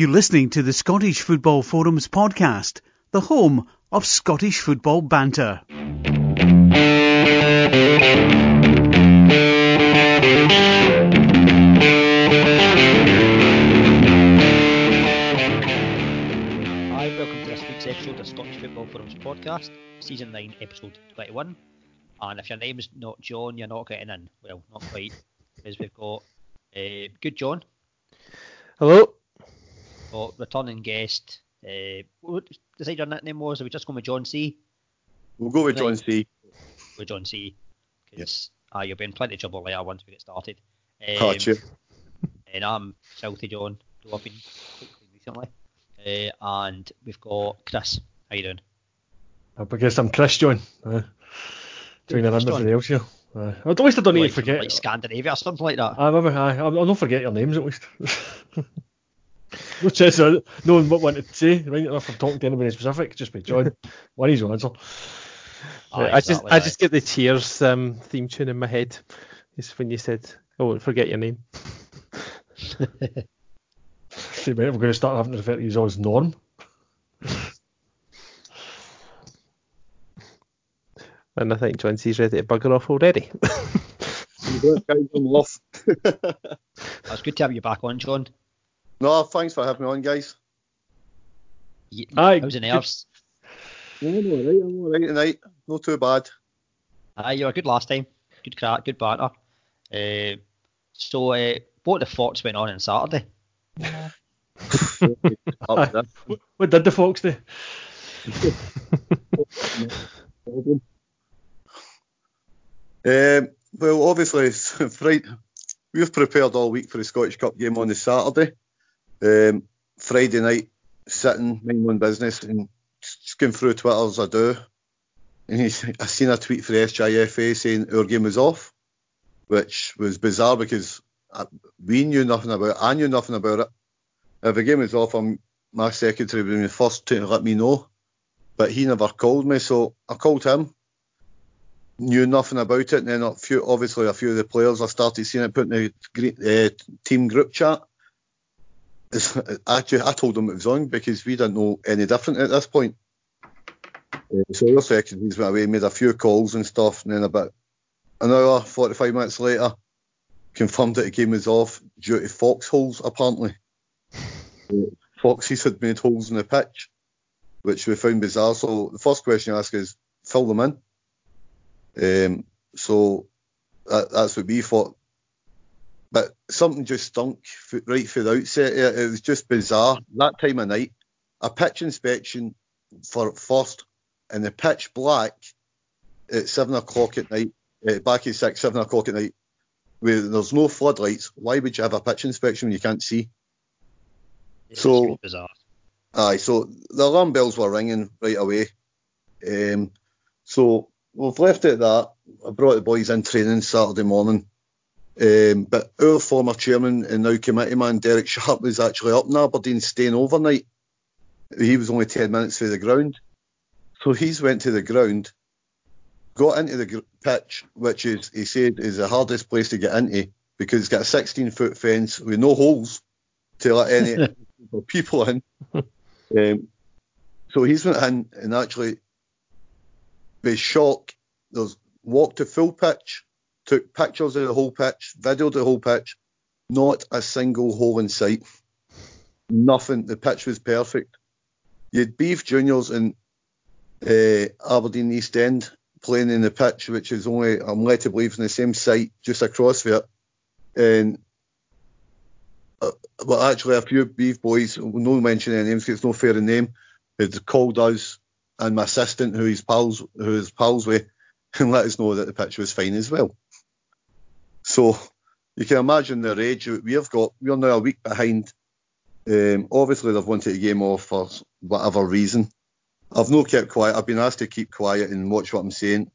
You're listening to the Scottish Football Forums podcast, the home of Scottish football banter. Hi, welcome to this week's episode of Scottish Football Forums podcast, season 9, episode 21. And if your name's not John, you're not getting in. Well, not quite, because we've got uh, good John, Hello. Got returning guest. Uh, what decide your nickname was? Are we just going with John C? We'll go with John C. With John C. Because ah, you'll be in plenty of trouble later once we get started. Um, cheer. and I'm Southie John, who I've been quite clean recently. Uh, and we've got Chris. How you doing? I guess I'm Chris John. Uh, joining in Chris with John. everybody else here. Uh, at least I don't need like, to forget. like Scandinavia or something like that. I remember. I, I'll I'll not forget your names at least. no chance of knowing what one to say. Right enough for talking to anybody specific. Just be John. One easy answer. Aye, I just exactly, I just get the Cheers um, theme tune in my head. It's when you said, "Oh, forget your name." See, mate, we're going to start having to refer to you all as Norm. And I think John C's ready to bugger off already. I'm off. It's good to have you back on, John. No, thanks for having me on, guys. Y- Aye, How's the good. nerves? No, I'm alright. I'm alright tonight. Not too bad. Aye, you were good last time. Good crack, good banter. Uh, so, uh, what the Fox went on on Saturday? What, what did the Fox do? Um, well, obviously, Friday, we've prepared all week for the Scottish Cup game on the Saturday. Um, Friday night, sitting, mind my business, and skim through Twitter as I do. And I seen a tweet for SJFA saying our game was off, which was bizarre because we knew nothing about it. I knew nothing about it. If the game was off, I'm, my secretary would be the first to let me know. But he never called me, so I called him knew nothing about it. And then a few, obviously, a few of the players I started seeing it put in the uh, team group chat. It's, actually, I told them it was on because we didn't know any different at this point. Uh, so our secondaries went away, made a few calls and stuff, and then about an hour, 45 minutes later, confirmed that the game was off due to foxholes, apparently. Uh, Foxes had made holes in the pitch, which we found bizarre. So the first question I ask is, fill them in. Um, so that, that's what we thought. But something just stunk right from the outset. It, it was just bizarre. That time of night, a pitch inspection for first, and the pitch black at seven o'clock at night, uh, back at six, seven o'clock at night, where there's no floodlights. Why would you have a pitch inspection when you can't see? It's So- bizarre. Aye, so the alarm bells were ringing right away. Um, so we've left it at that. I brought the boys in training Saturday morning. Um, but our former chairman and now committee man, Derek Sharp, was actually up in Aberdeen staying overnight. He was only 10 minutes from the ground. So he's went to the ground, got into the pitch, which is, he said, is the hardest place to get into because it's got a 16 foot fence with no holes to let any people in. Um, so he's went in and actually, with shock, there's walked to full pitch, took pictures of the whole pitch, videoed the whole pitch, not a single hole in sight. Nothing. The pitch was perfect. You had Beef Juniors and uh, Aberdeen East End playing in the pitch, which is only, I'm led to believe, in the same site just across it. And uh, well, actually, a few beef boys, no mention any names, it's no fair in name, had called us and my assistant, who he's pals, who is pals with, and let us know that the pitch was fine as well. So you can imagine the rage we have got. We're now a week behind. Um, obviously, they've wanted a game off for whatever reason. I've not kept quiet. I've been asked to keep quiet and watch what I'm saying.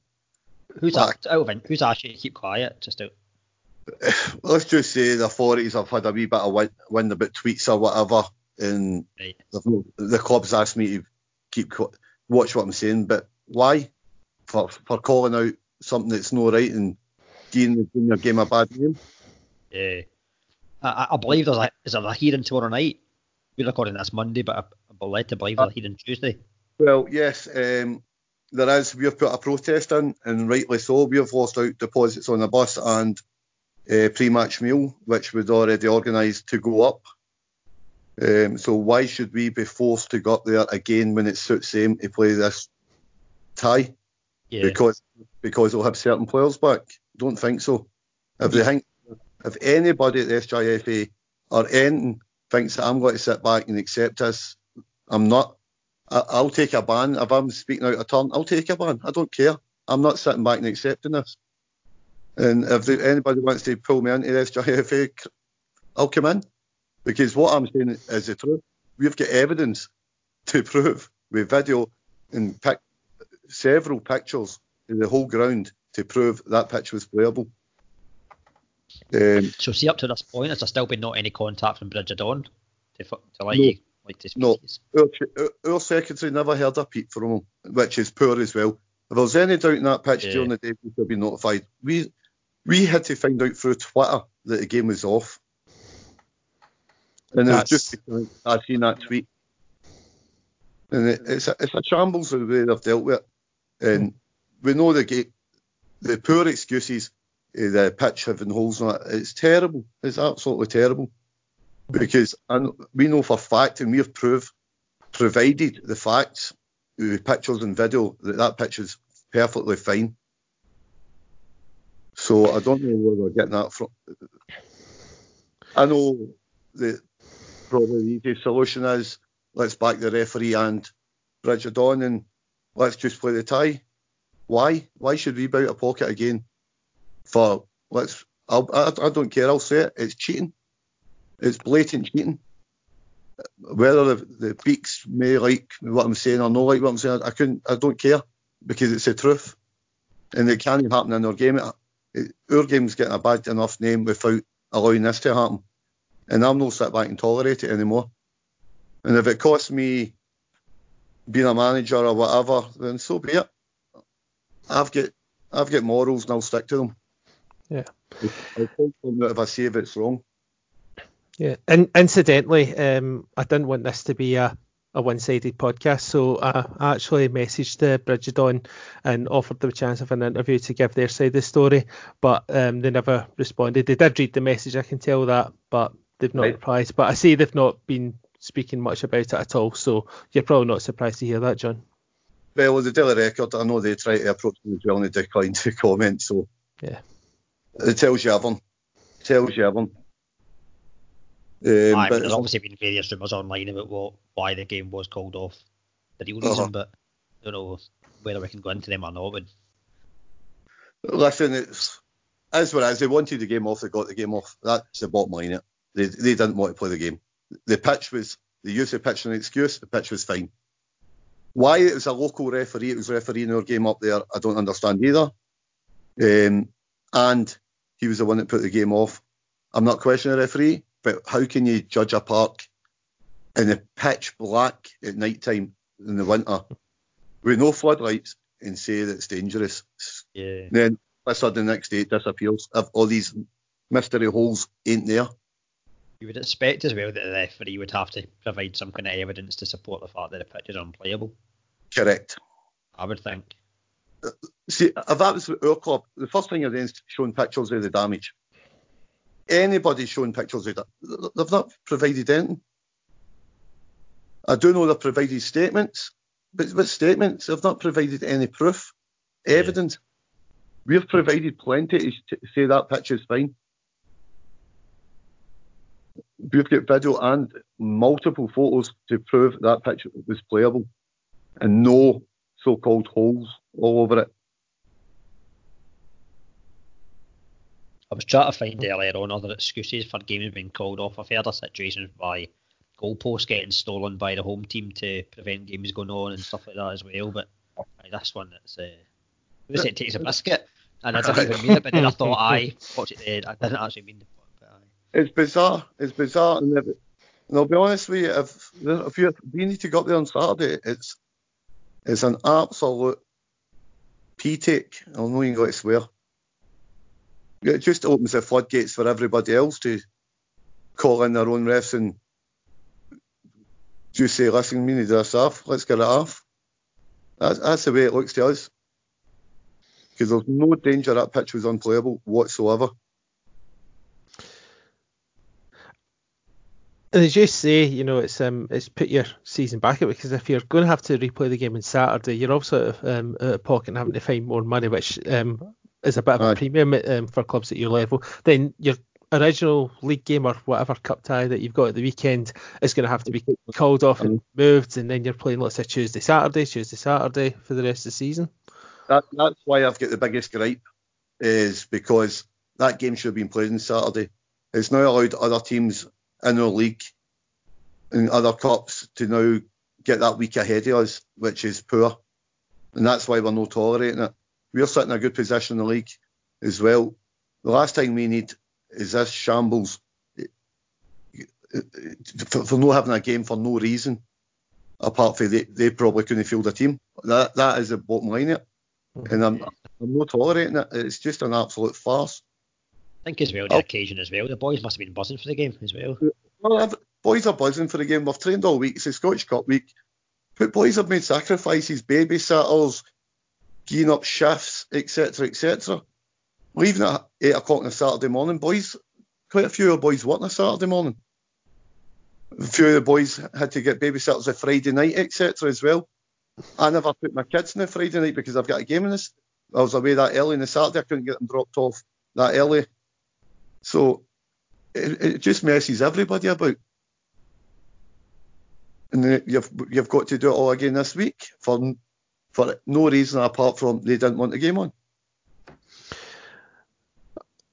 Who's asked, in- who's asked you to keep quiet? Just out. Let's just say the authorities have had a wee bit of wind, wind about tweets or whatever, and Right. The club's asked me to keep watch what I'm saying, but why? For for calling out something that's no right and giving the junior game a bad name. Yeah. I, I- I believe there's a is there a hearing tomorrow night We're recording this Monday, but I'm, led to believe they're here on Tuesday. Well, yes, um, there is. We've put a protest in, and rightly so. We've lost out deposits on the bus and uh, pre-match meal, which we'd already organised to go up. Um, so why should we be forced to go up there again when it suits them to play this tie? Yeah. Because because they'll have certain players back. Don't think so. If they mm-hmm. think, if anybody at the SJFA or anything thinks that I'm going to sit back and accept this, I'm not. I, I'll take a ban. If I'm speaking out of turn, I'll take a ban. I don't care. I'm not sitting back and accepting this. And if there, anybody wants to pull me into the SJFA, I'll come in. Because what I'm saying is the truth. We've got evidence to prove with video and pic- several pictures in the whole ground to prove that pitch was playable. Um, So see, up to this point, has there still been not any contact from Bridge of Don to, to No. like to? No. our, our, our secretary never heard a peep from him, which is poor as well. If there's any doubt in that pitch Yeah. during the day, we should be notified. We we had to find out through Twitter that the game was off. And it was just because I seen that tweet. And it, it's, a, it's a shambles the way they've dealt with it. And we know the game, the poor excuses, eh, the pitch having holes in it, it's terrible. It's absolutely terrible. Because know, we know for fact, and we have proved, provided the facts with pictures and video that that pitch is perfectly fine. So I don't know where they're getting that from. I know the probably the easy solution is let's back the referee and Bridge of Don and let's just play the tie. Why? Why should we be out of pocket again? For let's, I'll, I, I don't care. I'll say it. It's cheating. It's blatant cheating. Whether the, the peaks may like what I'm saying or not like what I'm saying, I couldn't. I don't care because it's the truth, and it can't happen in our game. It, it, our game's getting a bad enough name without allowing this to happen, and I'm not sit back and tolerate it anymore. And if it costs me being a manager or whatever, then so be it. I've got I've got morals and I'll stick to them. Yeah. I'll call them if I see if it's wrong. Yeah, and incidentally, um, I didn't want this to be a, a one-sided podcast, so I, I actually messaged the Bridge of Don and offered them a chance of an interview to give their side of the story, but um, they never responded. They did read the message, I can tell that, but they've not Right. replied. But I see they've not been speaking much about it at all, so you're probably not surprised to hear that, John. Well, with the Daily Record, I know they try to approach me as well and they decline to comment, so Yeah. it tells you everything. tells you everything. Um, Aye, but there's obviously been various rumours online about what why the game was called off, the real reason, Uh-huh. but I don't know whether we can go into them or not. But listen, it's as well as they wanted the game off, they got the game off. That's the bottom line. It they they didn't want to play the game. The pitch was the use of pitch as an excuse. The pitch was fine. Why it was a local referee, it was refereeing our game up there, I don't understand either. Um, and he was the one that put the game off. I'm not questioning the referee, but how can you judge a park in the pitch black at night time in the winter with no floodlights and say that it's dangerous? yeah, Then all of a sudden the next day it disappears. If all these mystery holes ain't there. You would expect as well that the referee would have to provide some kind of evidence to support the fact that the pitch is unplayable. Correct. I would think. See, if that was our club, the first thing is showing pictures of the damage. Anybody showing pictures of that, they've not provided anything. I do know they've provided statements, but what statements? They've not provided any proof, evidence. We've provided plenty to to say that pitch is fine. We've video and multiple photos to prove that pitch was playable, and no so-called holes all over it. I was trying to find earlier on other excuses for games being called off. I've heard of situations by goalposts getting stolen by the home team to prevent games going on and stuff like that as well. But aye, this one, it's uh, it takes a biscuit, and I didn't even mean it, but then I thought I watch it. I didn't actually mean. It's bizarre. It's bizarre. And, if, and I'll be honest with you, if, if you we need to go up there on Saturday, it's it's an absolute pee take. I'm not even going to swear. It just opens the floodgates for everybody else to call in their own refs and just say, listen, we need this off, let's get it off. That's, that's the way it looks to us. Because there's no danger that pitch was unplayable whatsoever. And as you say, you know, it's um, it's put your season back a because if you're going to have to replay the game on Saturday, you're also um, out of pocket and having to find more money, which um, is a bit of a Aye. premium um, for clubs at your level. Then your original league game or whatever cup tie that you've got at the weekend is going to have to be called off and moved, and then you're playing, let's say, Tuesday, Saturday, Tuesday, Saturday for the rest of the season. That, that's why I've got the biggest gripe, is because that game should have been played on Saturday. It's now allowed other teams in our league and other cups to now get that week ahead of us, which is poor. And that's why we're not tolerating it. We're sitting in a good position in the league as well. The last thing we need is this shambles for, for not having a game for no reason, apart from they, they probably couldn't field a team. That That is the bottom line it. Mm-hmm. And I'm, I'm not tolerating it. It's just an absolute farce. I think as well the Oh. occasion as well. The boys must have been buzzing for the game as well. Well, boys are buzzing for the game. We've trained all week. It's a Scottish Cup week. But boys have made sacrifices, babysitters, geeing up shifts, etc., etc. Leaving at 8 o'clock on a Saturday morning, boys, quite a few of the boys work on a Saturday morning. A few of the boys had to get babysitters a Friday night, etc., as well. I never put my kids in the Friday night because I've got a game in this. I was away that early on the Saturday. I couldn't get them dropped off that early. So it, it just messes everybody about. And then you've you've got to do it all again this week for for no reason apart from they didn't want the game on.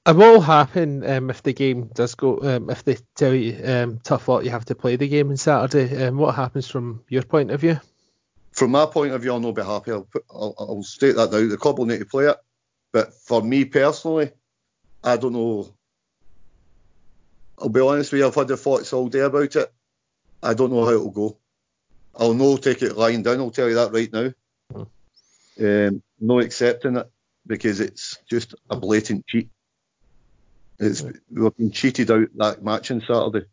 What will happen um, if the game does go? Um, if they tell you um, tough luck, you have to play the game on Saturday. Um, what happens from your point of view? From my point of view, I'll not be happy. I'll, put, I'll, I'll state that now. The club will need to play it, but for me personally, I don't know. I'll be honest with you. I've had the thoughts all day about it. I don't know how it'll go. I'll no take it lying down. I'll tell you that right now. Um, no accepting it because it's just a blatant cheat. It's we've been cheated out that match on Saturday.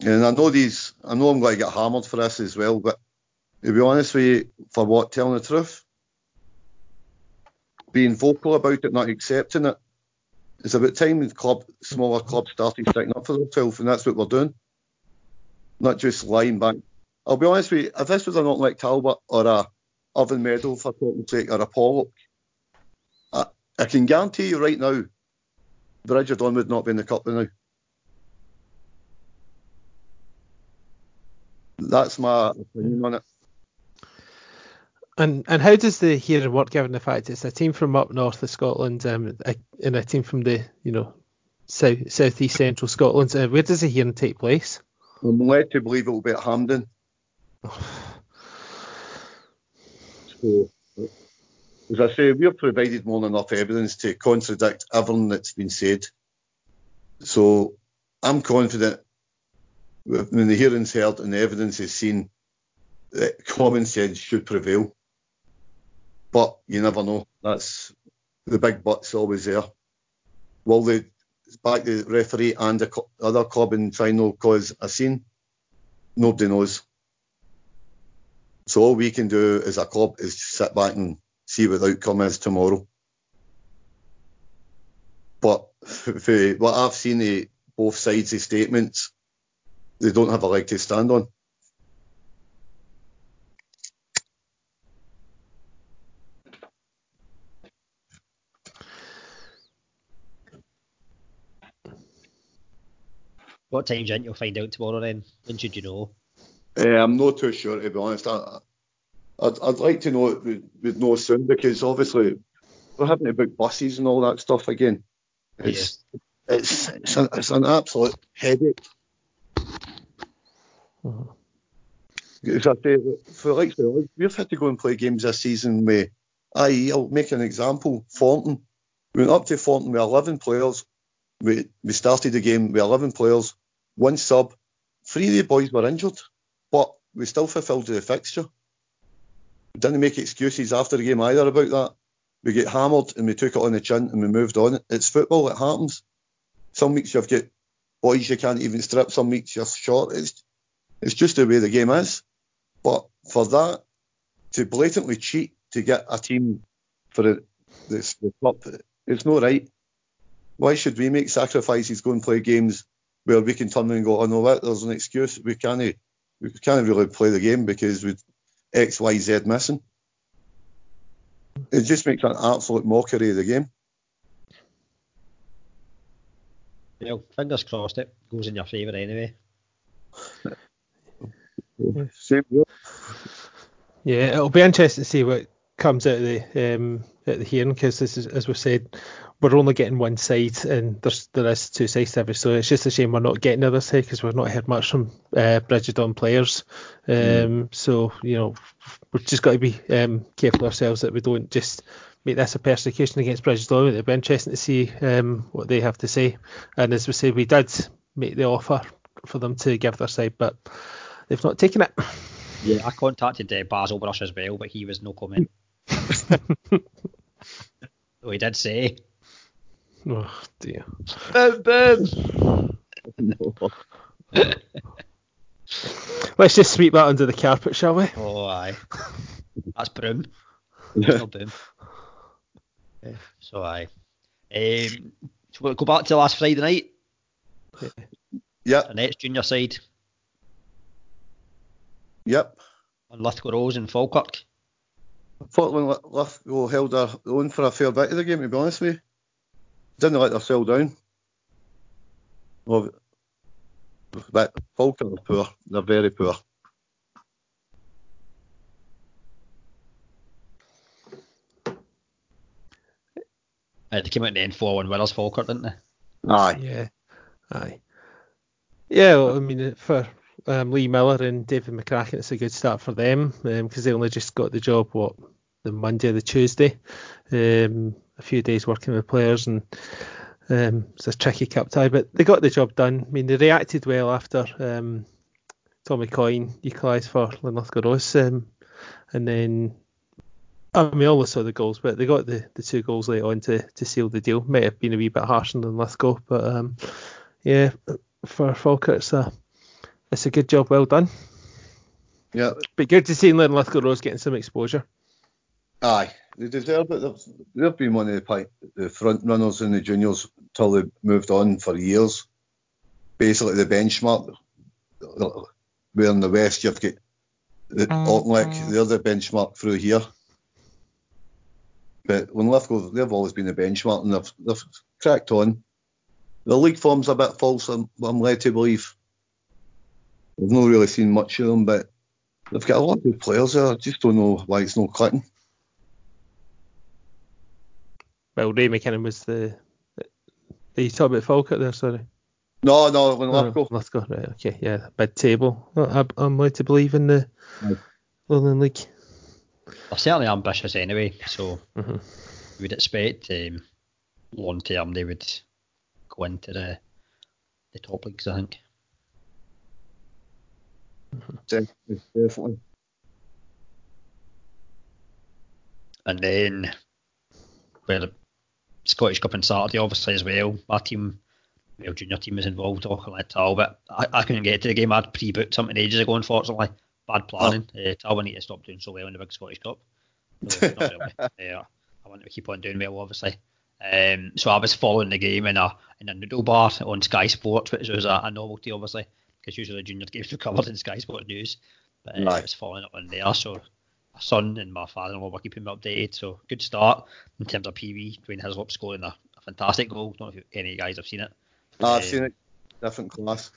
And I know these, I know I'm going to get hammered for this as well, but to be honest with you, for what, telling the truth? Being vocal about it, not accepting it. It's about time the club, smaller clubs started sticking up for themselves, and that's what we're doing. Not just lying back. I'll be honest with you, if this was a not like Talbot or a Irvine Meadow for talking sake or a Pollok, I, I can guarantee you right now, Bridge of Don would not be in the cup now. That's my opinion on it. And and how does the hearing work given the fact it's a team from up north of Scotland um, a, and a team from the you know south southeast central Scotland? Uh, where does the hearing take place? I'm led to believe it will be at Hampden. So, as I say, we've provided more than enough evidence to contradict everything that's been said. So I'm confident when the hearing's heard and the evidence is seen that common sense should prevail. But you never know. That's the big but's always there. Will they back the referee and the co- other club and try no cause a scene? Nobody knows. So all we can do as a club is sit back and see what the outcome is tomorrow. But for what I've seen of both sides of statements, they don't have a leg to stand on. What time's in? You'll find out tomorrow then. When should you know? Uh, I'm not too sure to be honest. I, I'd, I'd like to know it with, with no soon because obviously we're having to book buses and all that stuff again. It's it's it's, an, it's an absolute headache. As I say, for like we've had to go and play games this season with, i.e., I'll make an example. Thornton, we went up to Thornton with 11 players. We we started the game with 11 players, one sub. Three of the boys were injured, but we still fulfilled the fixture. We didn't make excuses after the game either about that. We get hammered and we took it on the chin and we moved on. It's football, it happens. Some weeks you've got boys you can't even strip, some weeks you're short. It's It's just the way the game is. But for that to blatantly cheat to get a team for the, the, the club, it's not right. Why should we make sacrifices, go and play games where we can turn and go, oh no, what? There's an excuse. We can't, we can't really play the game because with X, Y, Z missing. It just makes an absolute mockery of the game. Well, fingers crossed it goes in your favour anyway. Same here. Yeah, it'll be interesting to see what comes out of the um, at the hearing because this is, as we said, we're only getting one side and there's there is two sides to every. So it's just a shame we're not getting the other side because we've not heard much from uh, Bridge of Don players. Um, mm. So you know we've just got to be um, careful ourselves that we don't just make this a persecution against Bridge of Don. It'll be interesting to see um, what they have to say. And as we say, we did make the offer for them to give their side, but they've not taken it. Yeah, I contacted uh, Basil Brush as well, but he was no comment. he did say. Oh dear. Boom, boom. no. Let's just sweep that under the carpet, shall we? Oh, aye. That's broom. no boom. So aye. Um, so we'll go back to last Friday night. Yep. The next junior side. Yep. Linlithgow Rose and Falkirk. I thought when Lithgow held their own for a fair bit of the game, to be honest with you. Didn't let themselves down. Well, but Falkirk are poor. They're very poor. Uh, they came out in the end 4 1 winners, Falkirk, didn't they? Aye. Yeah. Aye. Yeah, well, I mean, for um, Lee Miller and David McCracken, it's a good start for them because um, they only just got the job, what, the Monday or the Tuesday. Um, a few days working with players and um, it's a tricky cup tie, but they got the job done. I mean, they reacted well after um, Tommy Coyne equalised for Linlithgow Rose, um, and then I mean, all saw the goals, but they got the, the two goals late on to, to seal the deal. Might have been a wee bit harsher than Linlithgow, but um, yeah, for Falkirk, it's a, it's a good job, well done. Yeah. But good to see Linlithgow Rose getting some exposure. Aye, they deserve it. They've, they've been one of the, the front runners in the juniors till they moved on for years. Basically, the benchmark. Where in the West you've got the mm-hmm. They're the benchmark through here. But Linlithgow, they've always been the benchmark and they've, they've cracked on. The league form's a bit false, I'm, I'm led to believe. I've not really seen much of them, but they've got a lot of good players there. I just don't know why it's not clicking. Well, Ray McKinnon was the. Are you talking about Falkirk there? Sorry. No, no, Linlithgow. Oh, Lithgow, right, okay, yeah, mid table. I, I'm led to believe in the Lowland League they're certainly ambitious anyway, so mm-hmm. you would expect um, long term they would go into the the top leagues, I think. Definitely, definitely. And then, well, Scottish Cup on Saturday, obviously as well. My team, well, junior team was involved, all, but I, I couldn't get to the game. I'd pre-booked something ages ago, unfortunately bad planning. Oh. Uh, Talbot need to stop doing so well in the Big Scottish Cup. Not really. uh, I want to keep on doing well, obviously. Um, so I was following the game in a in a noodle bar on Sky Sports, which was a, a novelty, obviously, because usually the junior games were covered in Sky Sports News. But uh, I was following it on there, so son and my father-in-law were keeping me updated. So good start in terms of PV. Dwayne Hislop scoring a, a fantastic goal. I don't know if any of you guys have seen it. Oh, I've um, seen it. Different class.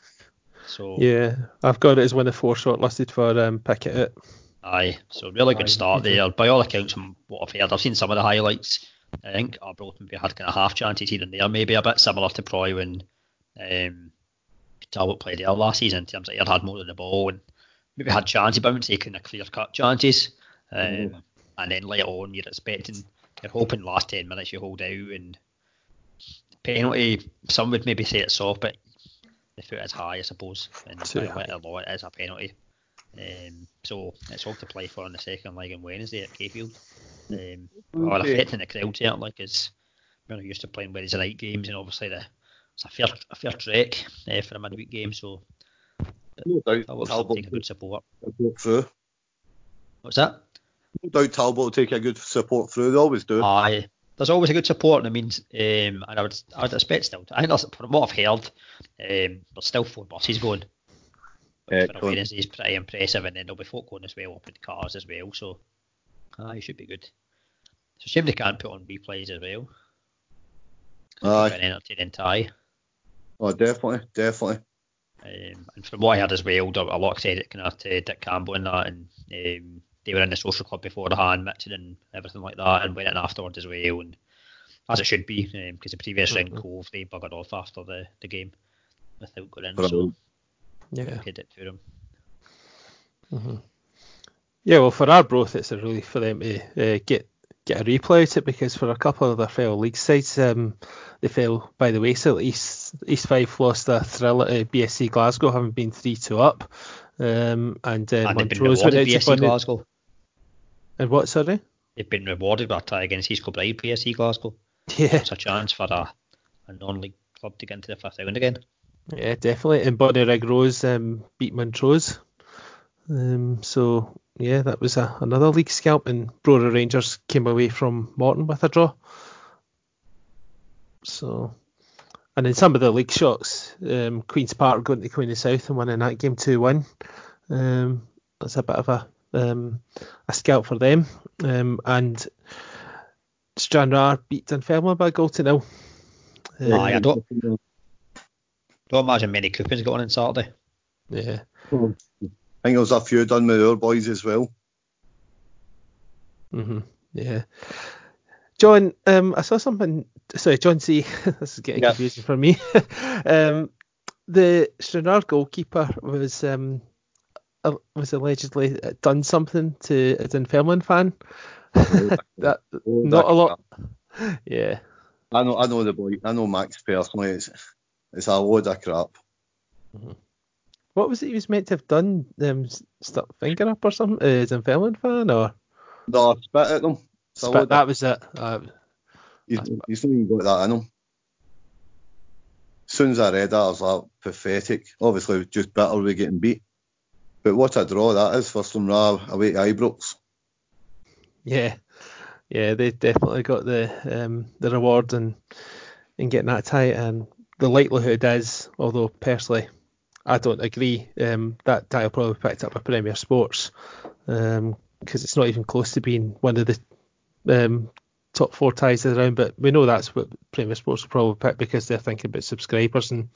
So yeah, I've got it as one of four shortlisted for um, Pickett. It. Aye, so really good start there. By all accounts, from what I've heard, I've seen some of the highlights. I think Arbroath maybe had kind of half chances here and there, maybe a bit similar to Proy when um, Talbot played there last season in terms of he had more than the ball and maybe had chances, but I wouldn't say kind of clear cut chances. Um, mm. And then later on, you're expecting, you're hoping last 10 minutes you hold out and penalty, some would maybe say it's soft, but the foot is high, I suppose, and quite a lot it is a penalty. Um, so it's all to play for in the second leg on Wednesday at Gayfield. Um, or affecting the crowd certainly because we're not used to playing Wednesday night games, and obviously the, it's a fair a fair trek uh, for a midweek game. So No doubt Talbot take a good support. will support through. What's that? No doubt Talbot will take a good support through. They always do. Aye. There's always a good support, and I mean, um, and I would, I would expect still. I think from what I've heard, um, there's still four buses going. Which for a Excellent. Wednesday is pretty impressive, and then there'll be folk going as well up in cars as well. So, aye, should be good. It's a shame they can't put on replays as well. Aye. An entertaining tie. Oh, definitely, definitely. Um, and from what I heard as well, a lot said it kind of to Dick Campbell and that, and um, they were in the social club beforehand, Mitchell and everything like that, and went in afterwards as well, and as it should be, because the previous round Cove they buggered off after the, the game without going in, so Brilliant. Yeah. credit to them. Yeah, well, for our Arbroath, it's a really for them to uh, get get a replay out it because for a couple of their fellow league sides, um, they fell by the wayside. East East Fife lost a thriller to BSC Glasgow, having been three two up, um, and uh, and they've been Montrose went out to BSC Bunny- Glasgow. And what? Sorry. They've been rewarded a tie against East Kilbride BSC Glasgow. Yeah, It's a chance for a, a non-league club to get into the fifth round again. yeah, definitely. And Bonnyrigg Rose um, beat Montrose. Um, so yeah, that was a, another league scalp, and Brora Rangers came away from Morton with a draw. So, and then some of the league shocks, um, Queens Park going to Queen of South and winning that game two one. Um, that's a bit of a um, a scalp for them. Um, and Stranraer beat Dunfermline by a goal to nil. Um, Aye, I don't, don't imagine many Coupons got on on Saturday. yeah. I think there's a few done with our boys as well. hmm Yeah. John, um, I saw something. Sorry, John C. this is getting Yeah. confusing for me. um, the Stranraer goalkeeper was um, was allegedly done something to a Dunfermline fan. that Oh, not a lot. Yeah. I know, I know the boy. I know Max personally. It's, it's a load of crap. What was it he was meant to have done? Um, stuck finger up or something? Uh, Dunfermline fan or No, spit at them. Spit- that of, was it. Uh, he's, he's not even got that in him. As soon as I read that, I was like, pathetic. Obviously, just bitter with getting beat. But what a draw that is for Stranraer away to Ibrox. Yeah, yeah, they definitely got the um, the reward in in getting that tie, and the likelihood is, although personally I don't agree, um, that tie will probably picked up by Premier Sports because it's not even close to being one of the um, top four ties of the round. But we know that's what Premier Sports will probably pick because they're thinking about subscribers and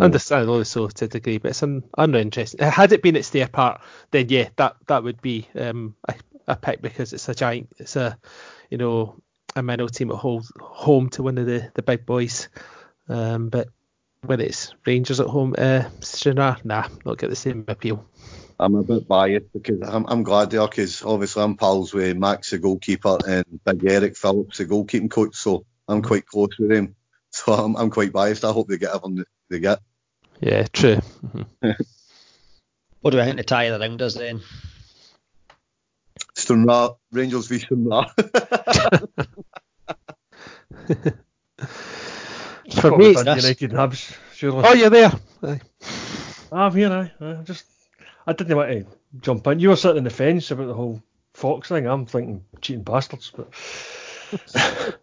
understandably so to a degree. But it's un- uninteresting. Had it been at Stair Park, then yeah, that that would be um, a, a pick because it's a giant, it's a you know a minnow team at holds home to one of the the big boys. Um, but when it's Rangers at home, uh, Stranraer, nah, not get the same appeal. I'm a bit biased because I'm, I'm glad they are because obviously I'm pals with Max, the goalkeeper, and Big Eric Phillips, the goalkeeping coach. So I'm quite close with him. So I'm, I'm quite biased. I hope they get that they get. Yeah, true. What do I think the tie of the round is then? Stranraer, Rangers v Stranraer. For me, with it's- United and surely. oh, you're there. Aye. Ah, I'm here, aye. I just, I didn't want to jump in. You were sitting on the fence about the whole Fox thing. I'm thinking cheating bastards, but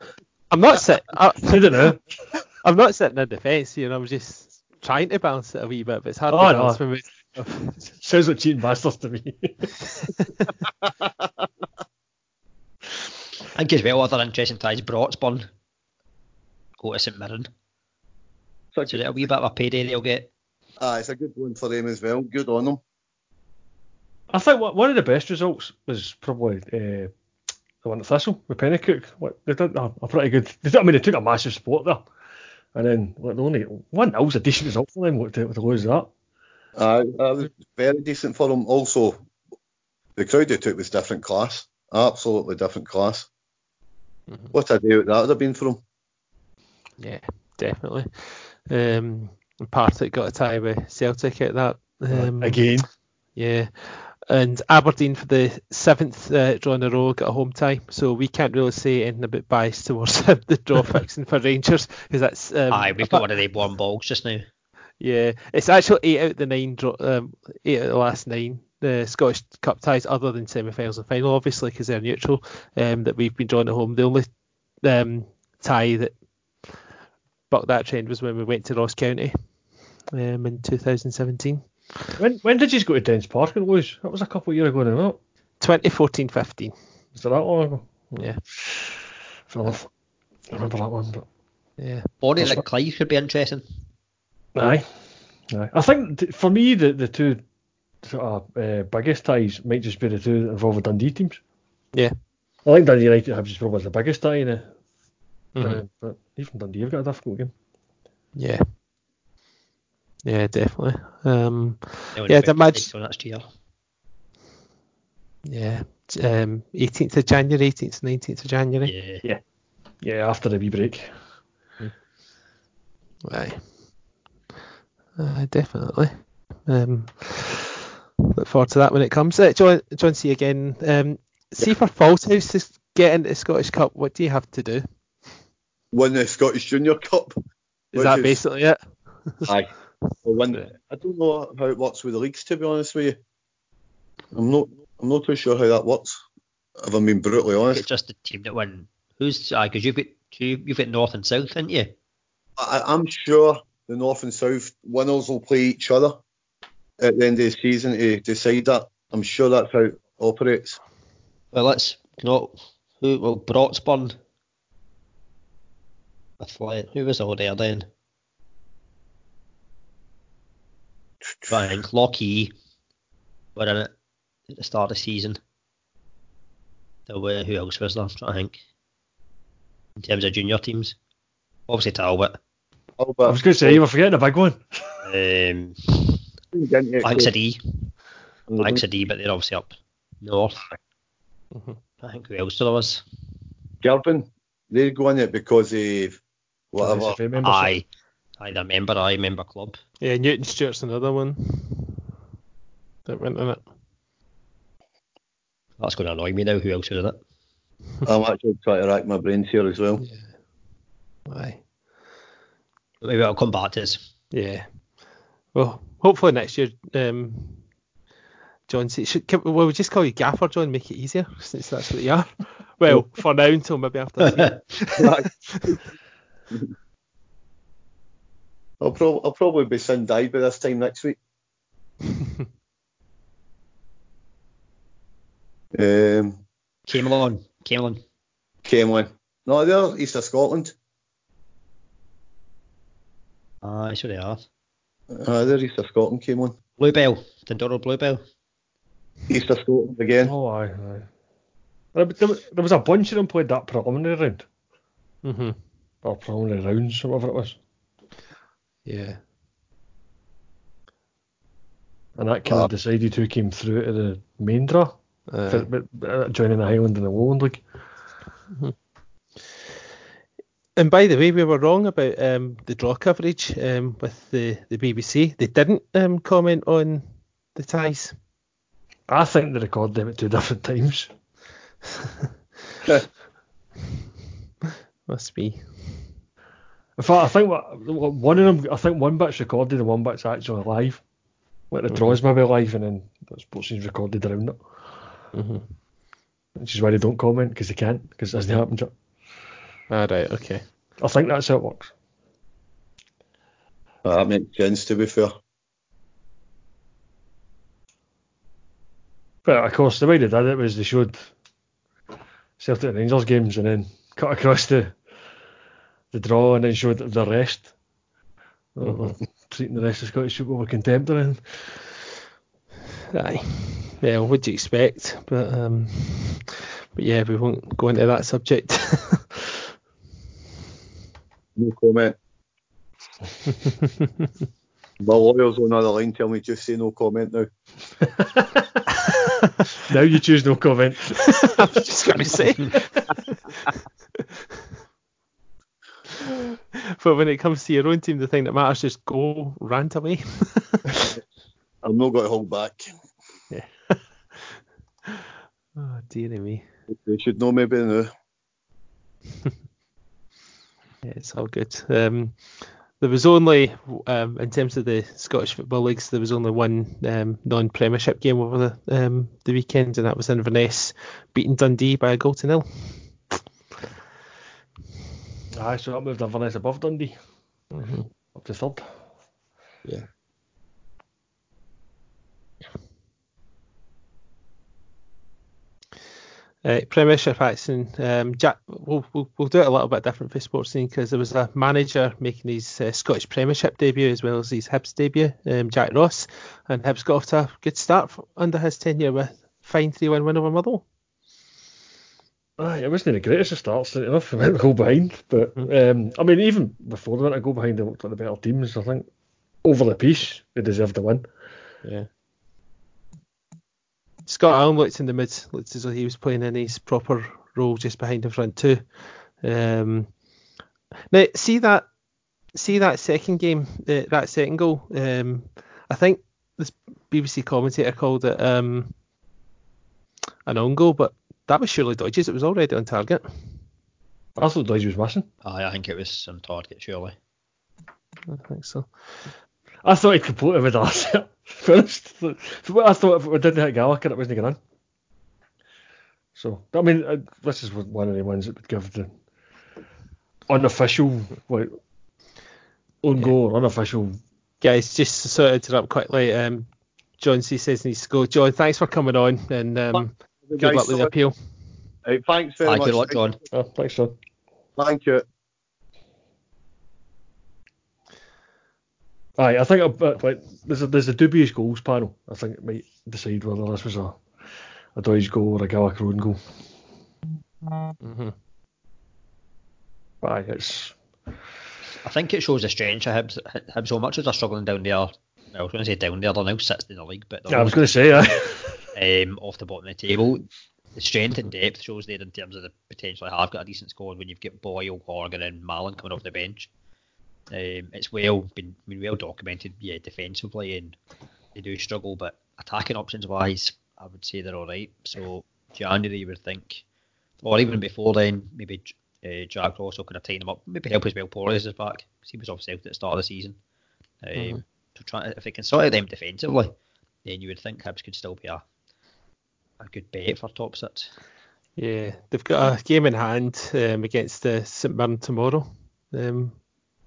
I'm not sitting. I, I don't know. I'm not sitting in the defence here. I'm just trying to balance it a wee bit, but it's hard Oh, to no. balance when we. Sounds like cheating bastards to me. I think as well other interesting ties, Broxburn go to St Mirren. So Such a, a wee bit of a payday they'll get. ah, it's a good one for them as well. Good on them. I think one one of the best results was probably uh, the one at Thistle with Penicuik. What they did a, a pretty good. They did, I mean, they took a massive support there, and then like, the only one that was a decent result for them. What to, to lose that? Uh, that was very decent for them. Also, the crowd they took was different class. Absolutely different class. What a day that would have been for them. Yeah, definitely. Um, and Partick got a tie with Celtic at that. Um, Again, Yeah. And Aberdeen for the seventh uh, draw in a row got a home tie, so we can't really say anything about bias towards the draw fixing for Rangers because that's um, Aye, we've got one of the warm balls just now. Yeah, it's actually eight out of the nine, dro- um, eight out of the last nine the Scottish Cup ties, other than semi-finals and final, obviously, because they're neutral, um, that we've been drawn at home. The only um, tie that bucked that trend was when we went to Ross County um, in 2017. When when did you go to Dens Park and lose? That was a couple of years ago now. 2014-15. Was that that long ago? Yeah, Fair enough. I remember that one, but yeah. Bonnie like Clive could be interesting. aye, aye. I think for me the the two sort of uh, biggest ties might just be the two that involve the Dundee teams. Yeah. I think Dundee United have just probably the biggest tie in it. Mhm. Uh, but even Dundee have got a difficult game. Yeah. Yeah, definitely. Um, Yeah, went the back match- next year. yeah. Um, 18th of January, 18th, 19th of January. Yeah. Yeah, yeah. after the wee break. Aye. Uh, definitely. Um, look forward to that when it comes. Uh, John, John C again. Um, see for Fauldhouse to get into the Scottish Cup, what do you have to do? Win the Scottish Junior Cup. Is which that basically it? Aye. Or win. I don't know how it works with the leagues, to be honest with you. I'm not. I'm not too sure how that works. If I'm being brutally It's honest, just the team that win. Who's because you've got two, you've got North and South, haven't you? I, I'm sure the North and South winners will play each other at the end of the season to decide that. I'm sure that's how it operates. Well, let's not. Who? Well, Broxburn. With like, who was all there then? I think Lochee were in it at the start of the season. There were who else was there? I'm trying to think. In terms of junior teams, obviously Talbot. Oh, I was going to say you were forgetting a big one. Um, but Banks O' Dee. Banks O' Dee, but they're obviously up north. Mhm. I think who else there was? Girvan, they go in it because of whatever. SFA membership. I, I remember. I member club. Yeah, Newton Stewart's another one that went in it. That's going to annoy me now. Who else was in it? I'm actually trying to rack my brains here as well. Aye. Maybe I'll come back to this. Yeah. Well, hopefully next year, um, John, should, can, well, we'll just call you Gaffer, John, make it easier, since that's what you are. Well, for now, until maybe after the season. I'll, prob- I'll probably be Sindai by this time next week. um, Camelon. Camelon. Camelon. No, they're east of Scotland. Aye, so they are. Uh, they're east of Scotland, Camelon. Bluebell. Dundonald Bluebell. East of Scotland again. Oh, aye, aye. There, there, there was a bunch of them played that preliminary round. hmm Or preliminary rounds, or whatever it was. Yeah. And that kind of decided who came through to the main draw, Aye. for- uh, joining the Highland and the Lowland League. And by the way, we were wrong about um, the draw coverage um, with the, the BBC. They didn't um, comment on the ties. I think they recorded them at two different times. Must be. In fact, I think what, what- one of them, I think one bit's recorded and one bit's actually live. Like the draws maybe live and then the sports scene's recorded around it. hmm Which is why they don't comment because they can't because it hasn't happened yet. Ah, right, okay. I think that's how it works. Uh, that makes sense, to be fair. But of course, the way they did it was they showed Celtic and Rangers games and then cut across the the draw and then showed the rest. Treating the rest of Scottish football with contempt and Aye. Yeah, what do you expect? But um, but yeah, we won't go into that subject. No comment. My lawyers on the other line tell me just say no comment now. now you choose no comment. I was just going to say. but when it comes to your own team, the thing that matters is just go rant away. I'm not going to hold back. Yeah. oh dearie me. They should know maybe now. Yeah, it's all good. Um, there was only, um, in terms of the Scottish football leagues, there was only one um, non-Premiership game over the um, the weekend, and that was Inverness beating Dundee by a goal to nil. Aye, so that moved Inverness above Dundee, Mm-hmm. up to third. Yeah. Uh, Premiership action. Um, Jack, we'll, we'll we'll do it a little bit different for Sportscene because there was a manager making his uh, Scottish Premiership debut as well as his Hibs debut, um, Jack Ross, and Hibs got off to a good start for, under his tenure with fine three-one win over Motherwell. Aye, it wasn't the greatest of starts, enough. They went a goal behind, but um, I mean, even before they went a goal behind, they looked like the better teams. I think over the piece, they deserved to win. Yeah. Scott Allen looked in the mid, looked as though he was playing in his proper role just behind the front too. Um, now see that, see that second game, uh, that second goal. Um, I think this BBC commentator called it um, an own goal, but that was surely Doidge's. It was already on target. I thought Doidge was missing. Aye, I think it was on target, surely. I think so. I thought he'd completely with us. Finished. I thought if we didn't hit Gallagher, it wasn't going in. So, I mean, uh, this is one of the ones that would give the unofficial, like, own goal or unofficial. Guys, just to sort of interrupt quickly. Um, John C says he needs to go. John, thanks for coming on and um, good Guys, luck with the appeal. Right, thanks very Thank much. you a lot, John. Oh, thanks, John. Thank you. Aye, I think uh, like there's a there's a dubious goals panel. I think it might decide whether this was a a Doidge goal or a Gallagher own goal. hmm But aye, it's I think it shows the strength of Hibs, Hibs so much as they're struggling down there. I was going to say down there, they're now sixth in the league, but yeah, I was going to say aye. Um, off the bottom of the table. The strength and depth shows there in terms of the potentially have got a decent squad when you've got Boyle, Horgan, and Mallan coming off the bench. Um, it's well been, well documented, yeah, defensively, and they do struggle, but attacking options wise, I would say they're all right. So January, you would think, or even before then, maybe uh, Jack Ross could have taken them up. Maybe help as well. Porras is back 'cause he was obviously Celtic at the start of the season. Um, Mhm. To try, if they can sort out them defensively, then you would think Hibs could still be a a good bet for top six. Yeah, they've got a game in hand um, against uh, St Mirren tomorrow. Um,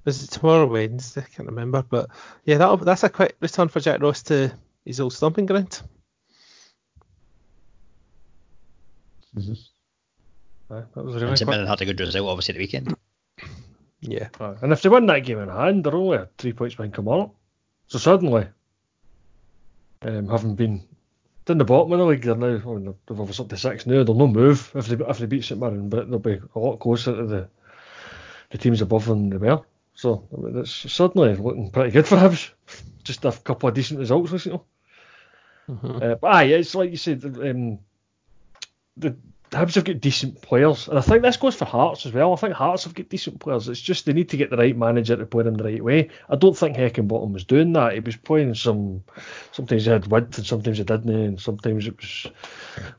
is it tomorrow or Wednesday? I can't remember, but yeah, that'll, that's a quick return for Jack Ross to his old stomping ground. Aye, that was a really And St quick. Mirren had a good result, obviously, at the weekend. Yeah, Aye, And if they win that game in hand, they're only three points behind Kilmarnock. So suddenly, um, having been down the bottom of the league, they're now well, they're- they've obviously up to six now. They'll no move if they if they beat St Mirren, but they'll be a lot closer to the the teams above them than they were. So I mean, it's suddenly looking pretty good for Hibs. Just a couple of decent results recently. Mhm. Uh, but aye, it's like you said, um, the Hibs have got decent players, and I think this goes for Hearts as well. I think Hearts have got decent players. It's just they need to get the right manager to play them the right way. I don't think Heckingbottom was doing that. He was playing some. Sometimes he had width, and sometimes he didn't, and sometimes it was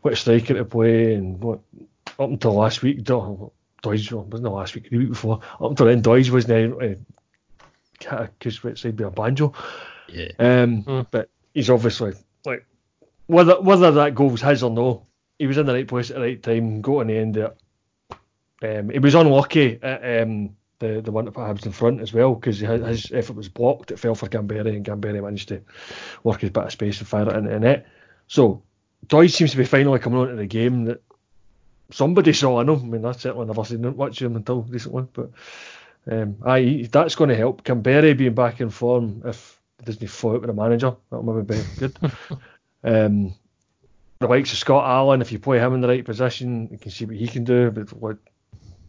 what striker to play, and what up until last week, Do- Doidge wasn't it last week, the week before. Up until then, Doidge wasn't uh, cat because outside by a banjo. Yeah. Um, Mm. But he's obviously like whether whether that goal was his or no, he was in the right place at the right time. Got on the end it. Um, he was unlucky at um, the the one that put Hibs in front as well because his, his effort was blocked. It fell for Kamberi and Kamberi managed to work his bit of space and fire it into the net. So Doidge seems to be finally coming onto the game that somebody saw in him. I mean, I certainly never seen much of him until recently, but um, aye, that's going to help. Kamberi being back in form if he doesn't fall out with the manager, that'll maybe be good. um, the likes of Scott Allen, if you play him in the right position, you can see what he can do. But what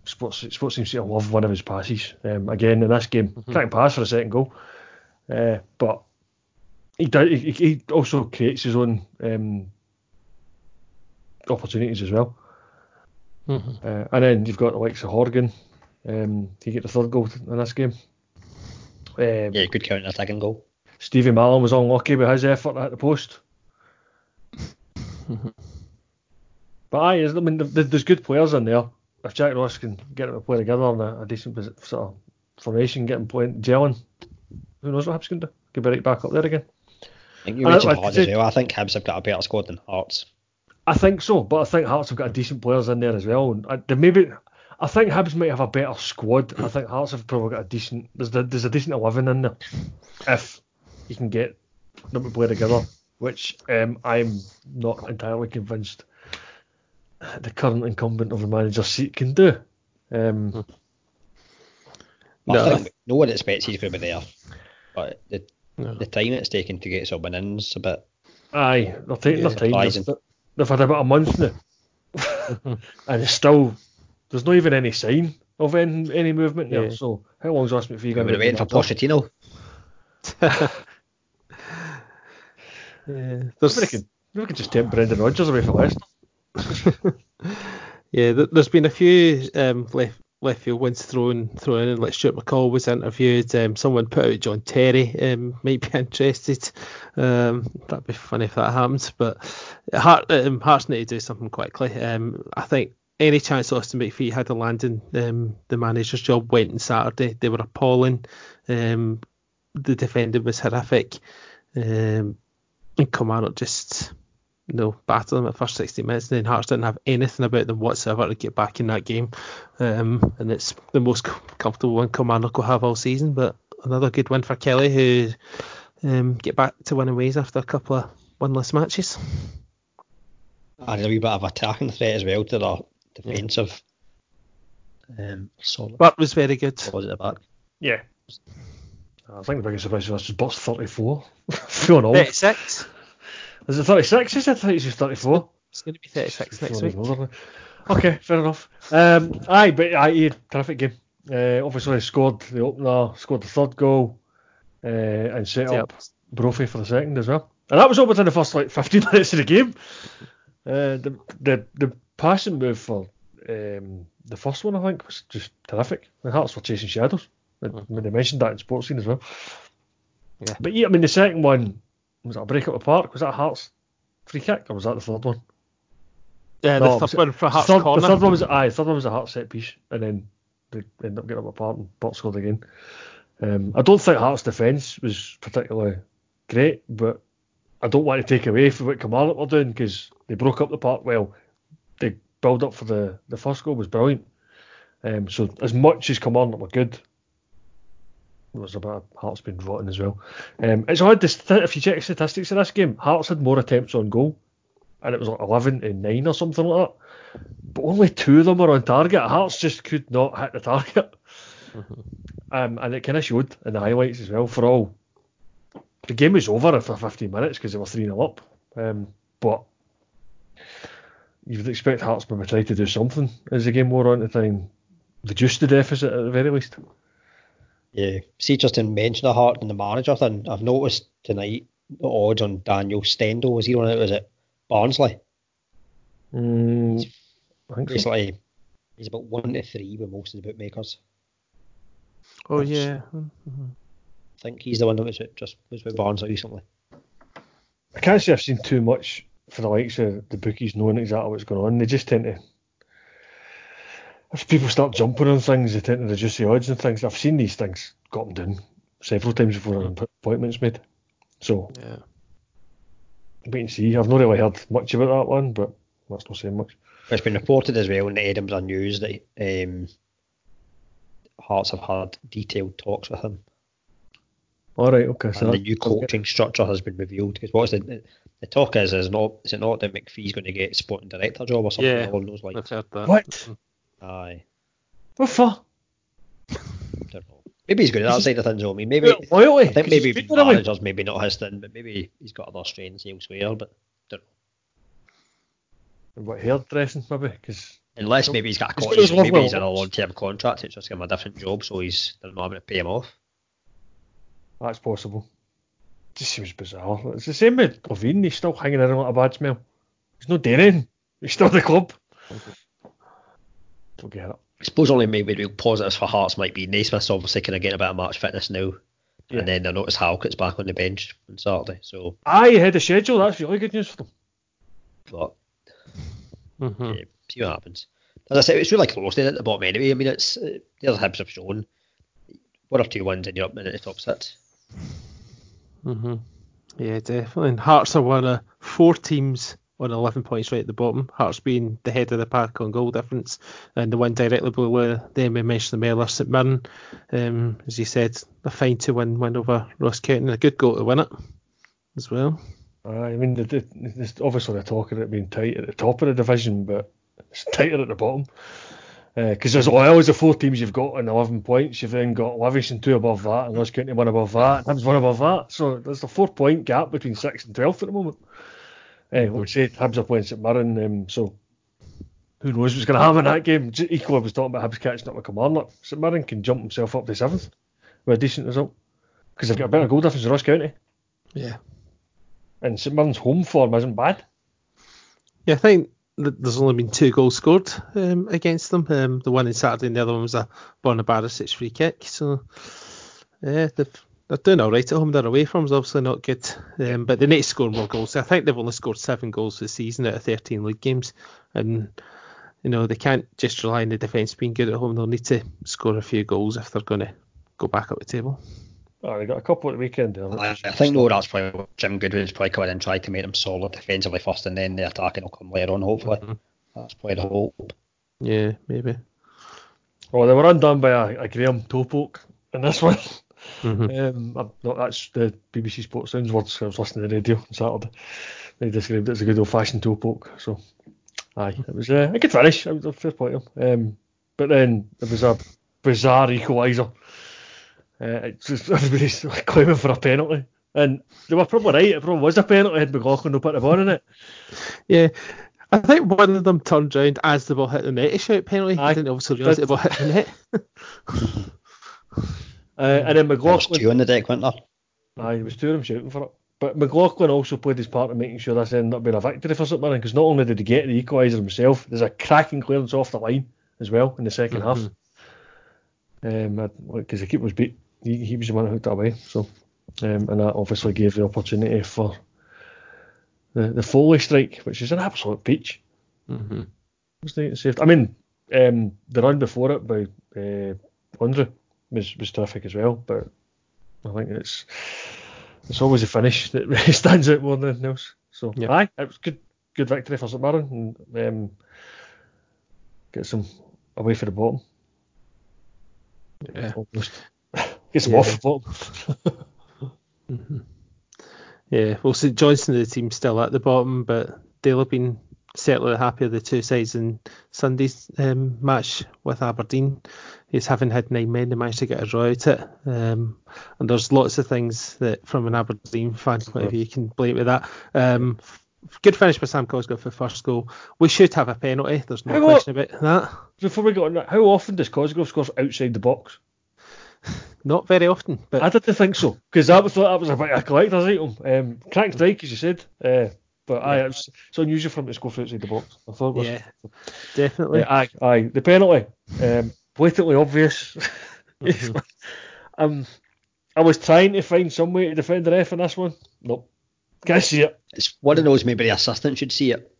Sports, Sports seems to love one of his passes. Um, again, in this game, can't pass for a second goal, uh, but he, does, he, he also creates his own um, opportunities as well. Mhm. Uh, and then you've got the likes of Horgan. Um, he get the third goal in this game. Um, Yeah, good counter attacking goal. Stevie Mallan was unlucky with his effort at the post. Mm-hmm. but aye, I mean, there's good players in there. If Jack Ross can get them to play together in a, a decent sort of formation, getting point gelling. Who knows what Hibs can do? Could be right back up there again. I think you mentioned I Hearts as well. I think Hibs have got a better squad than Hearts. I think so, but I think Hearts have got decent players in there as well. And I, maybe, I think Hibs might have a better squad. I think Hearts have probably got a decent. There's a, there's a decent eleven in there, if you can get them to play together, which um, I'm not entirely convinced the current incumbent of the manager's seat can do. Um, But I No. think no one expects he's going to be there. But the No. the time it's taken to get some innings a bit. aye, they're taking Yeah, their time. They've, they've had about a month now, and it's still there's not even any sign of any, any movement there. Yeah. So how long's Osman for you We're going to waiting for Pochettino. Yeah, there's, could, maybe we can just tempt Brendan Rodgers away from Leicester. yeah, there- there's been a few um, left left field ones thrown thrown in. Like Stuart McCall was interviewed. Um, someone put out John Terry um, might be interested. Um, that'd be funny if that happens. But Hart, um, Hearts need to do something quickly. Um, I think any chance Austin McPhee had to land in um, the manager's job went on Saturday. They were appalling. Um, the defending was horrific. Um, and Kilmarnock just you know, battle them at the first 60 minutes, and then Hearts didn't have anything about them whatsoever to get back in that game. Um, and it's the most com- comfortable one Kilmarnock will have all season. But another good win for Killie, who um, get back to winning ways after a couple of winless matches. And a wee bit of attacking threat as well to their defensive. Um, solid. Burke was very good. What was it about? Yeah. I think the biggest surprise was just Burke's 34. Feeling old. 36. Is it 36? Is it? I thought he was 34. It's going to be 36 next week. older. Okay, fair enough. Um, aye, but aye, he had a terrific game. Uh, obviously scored the opener, scored the third goal, uh, and set Yep. up Brophy for the second as well. And that was all within the first like 15 minutes of the game. Uh, the the the passing move for um, the first one I think was just terrific. The Hearts were chasing shadows. I mean, they mentioned that in Sportscene as well. Yeah. But yeah, I mean the second one was that a break up the park? Was that a Hearts free kick or was that the third one? Yeah, the third one for Hearts third, corner. The third one was aye, the third one was a Hearts set piece, and then they ended up getting up apart and Burke scored again. Um, I don't think Hearts' defence was particularly great, but I don't want to take away from what Kilmarnock were doing because they broke up the park well. The build up for the, the first goal was brilliant. Um, so as much as Kilmarnock were good, was a bit of Hearts being rotten as well. Um, it's odd, if you check statistics of this game, Hearts had more attempts on goal, and it was like 11 to 9 or something like that. But only two of them were on target. Hearts just could not hit the target. Um, and it kind of showed in the highlights as well. For all, the game was over after 15 minutes because they were 3 0 up. Um, but you would expect Hearts maybe try to do something as the game wore on to try and reduce the deficit at the very least. Yeah. See, just to mention the Heart and the manager thing, I've noticed tonight the odds on Daniel Stendel. Was he on it? Was it Barnsley? Mm, I think so. Basically, he's about one to three with most of the bookmakers. oh, yeah. I think he's the one that was with, just was with Barnsley recently. I can't say I've seen too much for the likes of the bookies knowing exactly what's going on. They just tend to. If people start jumping on things, they tend to reduce the odds and things. I've seen these things got them down several times before an appointment's made. So, Yeah. wait and see. I've not really heard much about that one, but that's not saying much. It's been reported as well in the Edinburgh News that um, Hearts have had detailed talks with him, All right, okay. So and the new coaching structure has been revealed. Because what's the the talk is is not is it not that McPhee's going to get sporting director job or something Yeah. along those lines? I've heard that. What? Aye, What for? don't know. Maybe he's good at that side of things. though. I mean, maybe Well, loyalty. I think 'cause maybe he's been there, like- managers maybe not his thing, but maybe he's got other strengths elsewhere. But don't know. What hairdressing maybe? Because unless maybe he's got a He's con- got his love maybe he's in a long term contract. It's just give him a different job, so he's they're not having to pay him off. that's possible. Just seems bizarre. It's the same with Levein. He's still hanging around like a bad smell. He's not doing anything. He's still at the club. Don't get it. I suppose only maybe real positives for Hearts might be Naismith's obviously kind of getting a bit of match fitness now. Yeah. And then I noticed Halkett's back on the bench on Saturday. So, I had of schedule. That's really good news for them. but Mhm. yeah, see what happens. As I said, it's really close it at the bottom anyway. I mean, it's uh, the other Hibs have shown one or two wins and you're up in the top six. hmm Yeah, definitely. And Hearts are one of four teams on 11 points right at the bottom. Hearts being the head of the pack on goal difference, and the one directly below them, we mentioned them earlier, St Mirren. Um, as you said, a fine to win win over Ross County, a good goal to win it as well. I mean, the, the, there's obviously they're talking about being tight at the top of the division, but it's tighter at the bottom. Because uh, there's always the four teams you've got and 11 points. You've then got Livingston two above that, and Ross County one above that, and one above that. So there's a four point gap between 6th and 12th at the moment. Uh, like I say, Hibs are playing St Mirren, um, so who knows what's going to happen in that game. Equally, I was talking about Hibs catching up with Kilmarnock. St Mirren can jump himself up to 7th with a decent result because they've got a better goal difference than Ross County. Yeah. And St Mirren's home form isn't bad. Yeah, I think there's only been two goals scored um, against them. Um, the one in Saturday and the other one was a Borna Barisic free kick. So, yeah, they've, they're doing all right at home. They're away from is obviously not good, um, but they need to score more goals. I think they've only scored seven goals this season out of 13 league games, and you know they can't just rely on the defence being good at home. They'll need to score a few goals if they're going to go back up the table. Oh, they got a couple at the weekend. I, I think though that's probably what Jim Goodwin's probably coming in and trying to make them solid defensively first, and then the attacking will come later on. Hopefully, mm-hmm. that's probably the hope. Yeah, maybe. Well, they were undone by a, a Graham Toepoke in this one. Mm-hmm. Um, not, that's the BBC Sports Sounds words. I was listening to the radio on Saturday. They described it as a good old-fashioned toe poke. So, aye, it was uh, a good finish. It was a fair point. Um, but then it was a bizarre equaliser. Uh, just everybody's claiming for a penalty. And they were probably right. It probably was a penalty had McLaughlin no put the ball in it. Yeah. I think one of them turned round as the ball hit the net to shout penalty. I didn't obviously realise the ball hit the net. uh, and then McLaughlin. two on the deck, weren't there? Aye, there was two of them shouting for it. But McLaughlin also played his part in making sure this ended up being a victory for St Mirren because not only did he get the equaliser himself, there's a cracking clearance off the line as well in the 2nd mm-hmm. half. Because um, the keeper was beat he, he was the one who hooked it away. So, um, and that obviously gave the opportunity for the the Foley strike, which is an absolute peach. Mm-hmm. I mean, um, the run before it by uh, Andre was was terrific as well, but I think it's it's always the finish that really stands out more than anything else. So, yep. aye, it was good good victory for St Mirren and um, gets them away for the bottom. Yeah. Almost. some yeah. off mm-hmm. Yeah, well, St Johnstone, the team still at the bottom, but they'll have been certainly happy of the two sides in Sunday's um, match with Aberdeen. He's having had nine men, they managed to get a draw out it. Um, and there's lots of things that, from an Aberdeen fan point of view, you can blame with that. Um, good finish by Sam Cosgrove for first goal. We should have a penalty. There's no how question about that. Before we go on, how often does Cosgrove score outside the box? Not very often, but I didn't think so because that was that was a bit of a collector's item. Um, crack strike, as you said, uh, but yeah. aye, it's, it's unusual for him to score outside the box. I thought, was, yeah, definitely. Yeah, aye, aye, the penalty, um, blatantly obvious. mm-hmm. um, I was trying to find some way to defend the ref in this one. Nope, can't see it. It's one of those maybe the assistant should see it.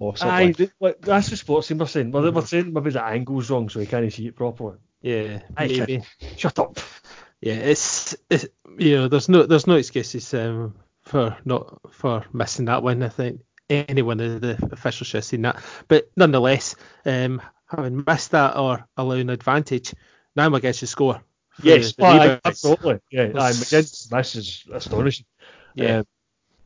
Aye, that's the sports team are saying. Well, they're saying maybe the angle's wrong, so he can't see it properly. Yeah, maybe. Shut up. Yeah, it's, it's you know there's no there's no excuses um, for not for missing that one. I think any one of the officials should have seen that. But nonetheless, um, having missed that or allowing advantage, now McGinn should score. Yes, the, the absolutely. Yeah, I misses astonishing. Yeah. Um,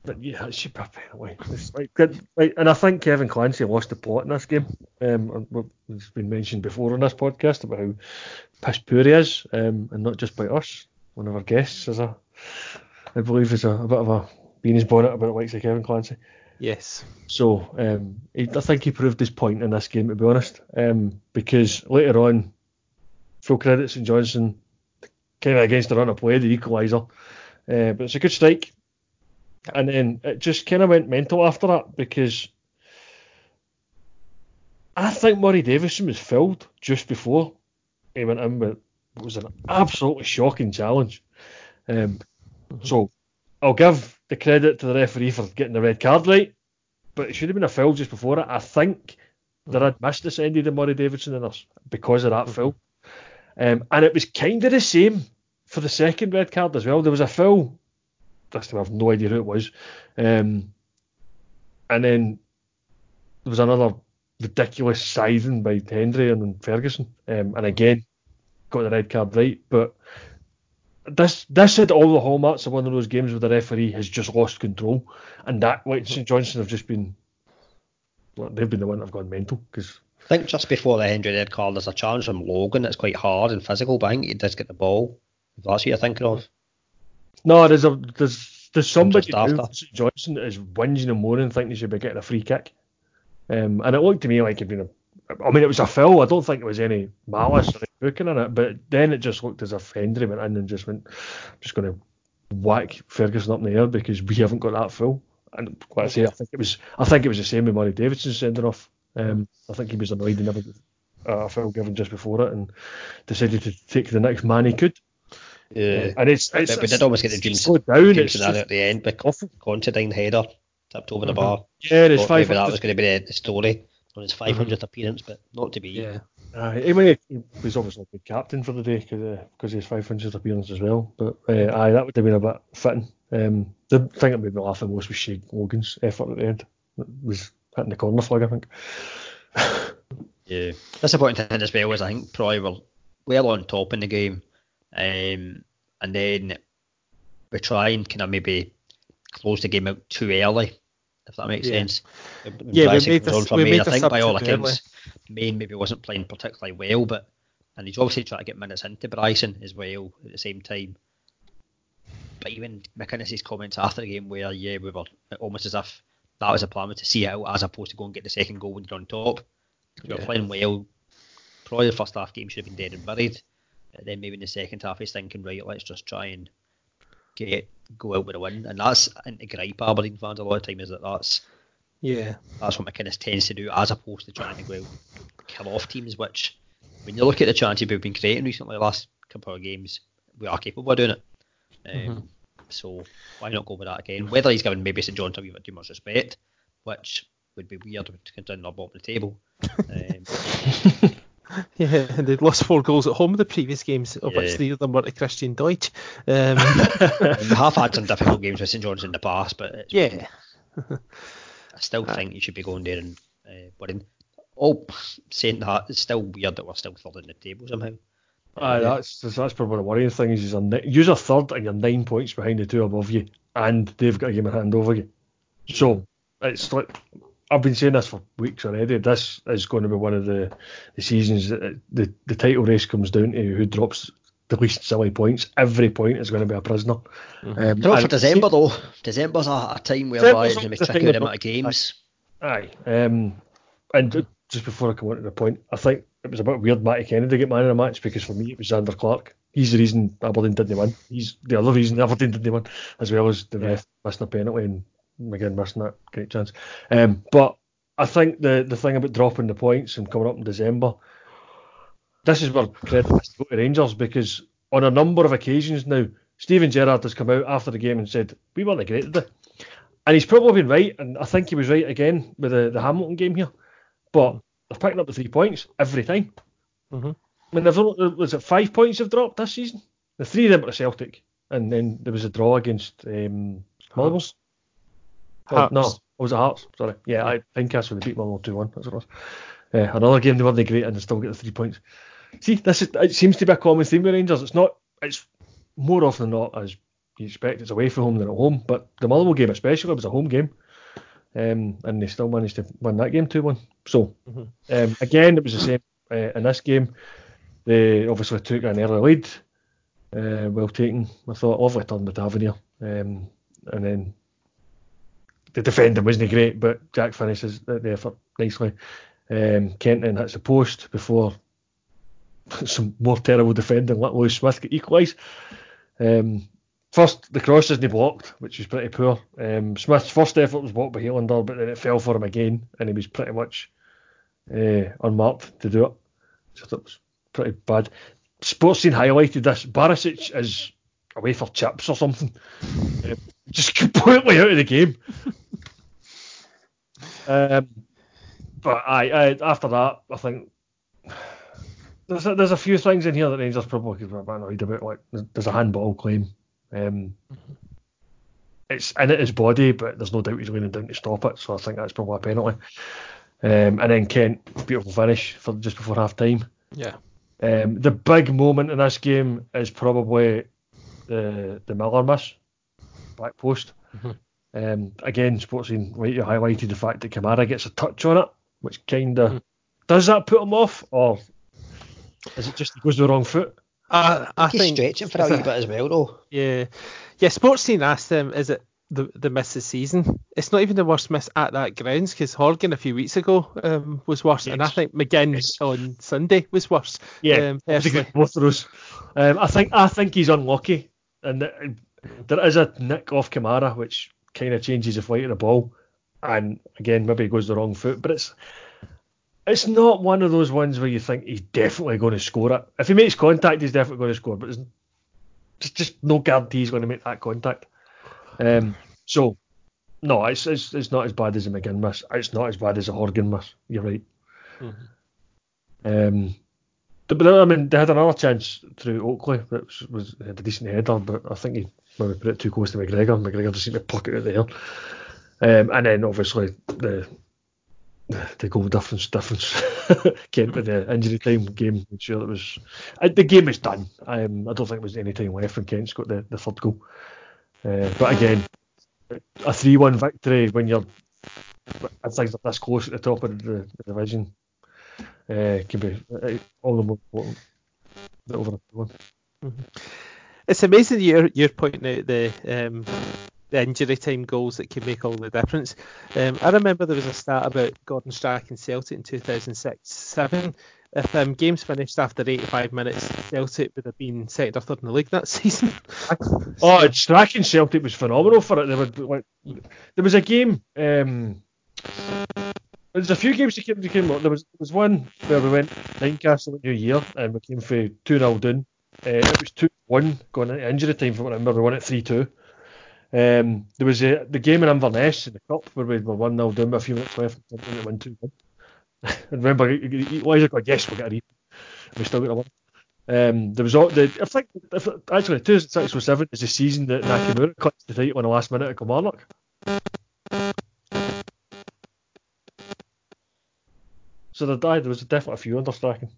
but yeah, it should be a penalty. It's like, like, and I think Kevin Clancy lost the plot in this game. Um, it's been mentioned before on this podcast about how piss poor he is, um, and not just by us. One of our guests is a, I believe, is a, a bit of a beanies bonnet about likes of Kevin Clancy. Yes. So um, he, I think he proved his point in this game, to be honest, um, because later on, full credit St Johnstone kind of against the run of play, the equaliser. Uh, but it's a good strike. And then it just kind of went mental after that because I think Murray Davidson was filled just before he went in with it was an absolutely shocking challenge. Um, mm-hmm. So I'll give the credit to the referee for getting the red card right, but it should have been a foul just before it. I think mm-hmm. that I'd missed this ended the Murray Davidson and us because of that mm-hmm. foul. Um, and it was kind of the same for the second red card as well. There was a foul. Time I have no idea who it was. Um, and then there was another ridiculous scything by Hendry and Ferguson. Um, and again, got the red card right. But this this had all the hallmarks of one of those games where the referee has just lost control. And that, like St Johnstone have just been, well, they've been the one that have gone mental because I think just before the Hendry red card, there's a challenge from Logan that's quite hard and physical, but I think he does get the ball. If that's what you're thinking of. No, there's a there's there's somebody after. who St Johnstone that is whinging and moaning, thinking they should be getting a free kick. Um, and it looked to me like it'd been a. I mean, it was a foul. I don't think it was any malice or any booking in it, but then it just looked as if Hendry went in and just went, I'm just going to whack Ferguson up in the air because we haven't got that foul. And I say, I think it was, I think it was the same with Murray Davidson sending off. Um, I think he was annoyed he never got a foul given just before it and decided to take the next man he could. Yeah. And it's, it's, But we did almost get the it's dreams, so down. It's scenario just at the end, but. Considine header tipped over the bar. Yeah, there's five. maybe that was going to be the story on his 500th appearance, but not to be. Yeah. Uh, I mean, he was obviously a good captain for the day because uh, his 500th appearance as well. But uh, aye, that would have been a bit fitting. Um, the thing that made me laugh the most was Shane Logan's effort at the end. It was hitting the corner flag, I think. Yeah. that's Disappointing thing as well was I think probably were well on top in the game. Um, and then we try and kind of maybe close the game out too early, if that makes Yeah. sense. Yeah, we made this- we Main, made I think by all accounts, Main maybe wasn't playing particularly well, but and he's obviously trying to get minutes into Bryson as well at the same time. But even McInnes's comments after the game where yeah we were almost as if that was a plan to see it out as opposed to go and get the second goal when you're on top. You're Yeah. playing well, probably the first half game should have been dead and buried. And then maybe in the second half he's thinking right let's just try and get go out with a win. And that's and the gripe Aberdeen fans a lot of time is that that's Yeah. that's what McInnes tends to do, as opposed to trying to go out kill off teams. Which, when you look at the chances we've been creating recently, the last couple of games, we are capable of doing it. Um, Mhm. So why not go with that again? Whether he's given maybe St John's a wee bit too much respect, which would be weird considering they're bottom of the table. Um, Yeah, and they'd lost four goals at home in the previous games, of Yeah. which three of them were to Christian Doidge. Um, and we have had some difficult games with St John's in the past, but it's, yeah, I still think you should be going there and uh, winning. Oh, saying that, it's still weird that we're still third in the table somehow. Aye, that's that's probably the worrying thing is you're, ni- you're third and you're nine points behind the two above you, and they've got a game in hand over you. So it's like I've been saying this for weeks already. This is going to be one of the, the seasons that the the title race comes down to who drops the least silly points. Every point is going to be a prisoner. Um, Not for and- December though. December's a, a time whereby December's it's going to be the tricky with the amount of games. Aye. Um, and just before I come on to the point, I think it was a bit weird Matty Kennedy get man in a match because for me it was Zander Clark. He's the reason Aberdeen didn't win. He's the other reason Aberdeen didn't win, as well as the ref missing a penalty and McGinn missing that great chance. Um, but I think the the thing about dropping the points and coming up in December, this is where credit has to go to Rangers because on a number of occasions now, Steven Gerrard has come out after the game and said we weren't great today. And he's probably been right, and I think he was right again with the, the Hamilton game here. But they're picking up the three points every time. Mhm. I mean, they've only, was it five points they've dropped this season? The three of them were Celtic, and then there was a draw against um, Mulvers. Oh, no, it was it Hearts? Sorry, yeah, I think that's when they beat Mulvers two one. That's what it was. Uh, another game they weren't great, and they still get the three points. See, this is it seems to be a common theme with Rangers. It's not. It's more often than not as you expect. It's away from home than at home. But the Motherwell game, especially, was a home game, um, and they still managed to win that game two one. So Mhm. um, again, it was the same uh, in this game. They obviously took an early lead, uh, well taken. I thought lovely turn with Tavernier, um, and then the defending wasn't great, but Jack finishes the effort nicely. Um, Kenton hits the post before some more terrible defending. Let Lewis Smith get equalised. Um, first, the cross isn't blocked, which was pretty poor. Um, Smith's first effort was blocked by Helander, but then it fell for him again, and he was pretty much uh, unmarked to do it. So that was pretty bad. Sportscene highlighted this. Barisic is away for chips or something. Um, just completely out of the game. um, but I, I after that, I think there's a, there's a few things in here that Rangers probably could a annoyed about. Like there's a handball claim. Um, it's in it his body, but there's no doubt he's leaning down to stop it. So I think that's probably a penalty. Um, and then Kent, beautiful finish for just before half time. Yeah. Um, the big moment in this game is probably the the Miller miss, back post. Mhm. Um, again, Sportscene rightly highlighted the fact that Kamara gets a touch on it, which kind of Mhm. does that put him off, or is it just he goes the wrong foot? I, I He's think stretching for a it's wee bit as well, though. Yeah, yeah. Sportscene asked him, "Is it the the miss this season?" It's not even the worst miss at that grounds because Horgan a few weeks ago um, was worse, and I think McGinn Yes. on Sunday was worse. Yeah, um, I think personally. it's both of those. Um, I think I think he's unlucky, and th- there is a nick off Kamara which kind of changes the flight of the ball, and again maybe he goes the wrong foot, but it's it's not one of those ones where you think he's definitely going to score it. If he makes contact, he's definitely going to score, but there's just, just no guarantee he's going to make that contact. Um, so no, it's, it's it's not as bad as a McGinn miss. It's not as bad as a Horgan miss. You're right. Mhm. Um, but I mean, they had another chance through Oakley that was, had a decent header, but I think he maybe put it too close to McGregor. McGregor just seemed to pluck it out there. Um, and then obviously the the goal difference difference came with the injury time game. I'm sure it was uh, the game is done. Um, I don't think there was any time left when Kent's got the, the third goal. Uh, but again, a three-one victory when you're things are this close at the top of the, the division uh, can be uh, all the more important a one. It's amazing you're you're pointing out the um, the injury time goals that can make all the difference. Um, I remember there was a stat about Gordon Strachan and Celtic in 2006-7. If um, games finished after 85 minutes, Celtic would have been second or third in the league that season. Oh, Strachan Celtic was phenomenal for it. Were like, there was a game. Um, there's a few games that came. That came up. There was there was one where we went at New Year and we came for two 0 down. Uh, it was two one going into injury time. From what I remember, we won it three two. Um, there was a, the game in Inverness in the cup where we were one 0 down with a few minutes left and we won two one. and remember, Liza got yes, we'll get a read. We still got a one. Um, there was all the I think if, actually 2006 or seven is the season that Nakamura clutched the title on the last minute at Kilmarnock. So there. There was definitely a few under Strachan.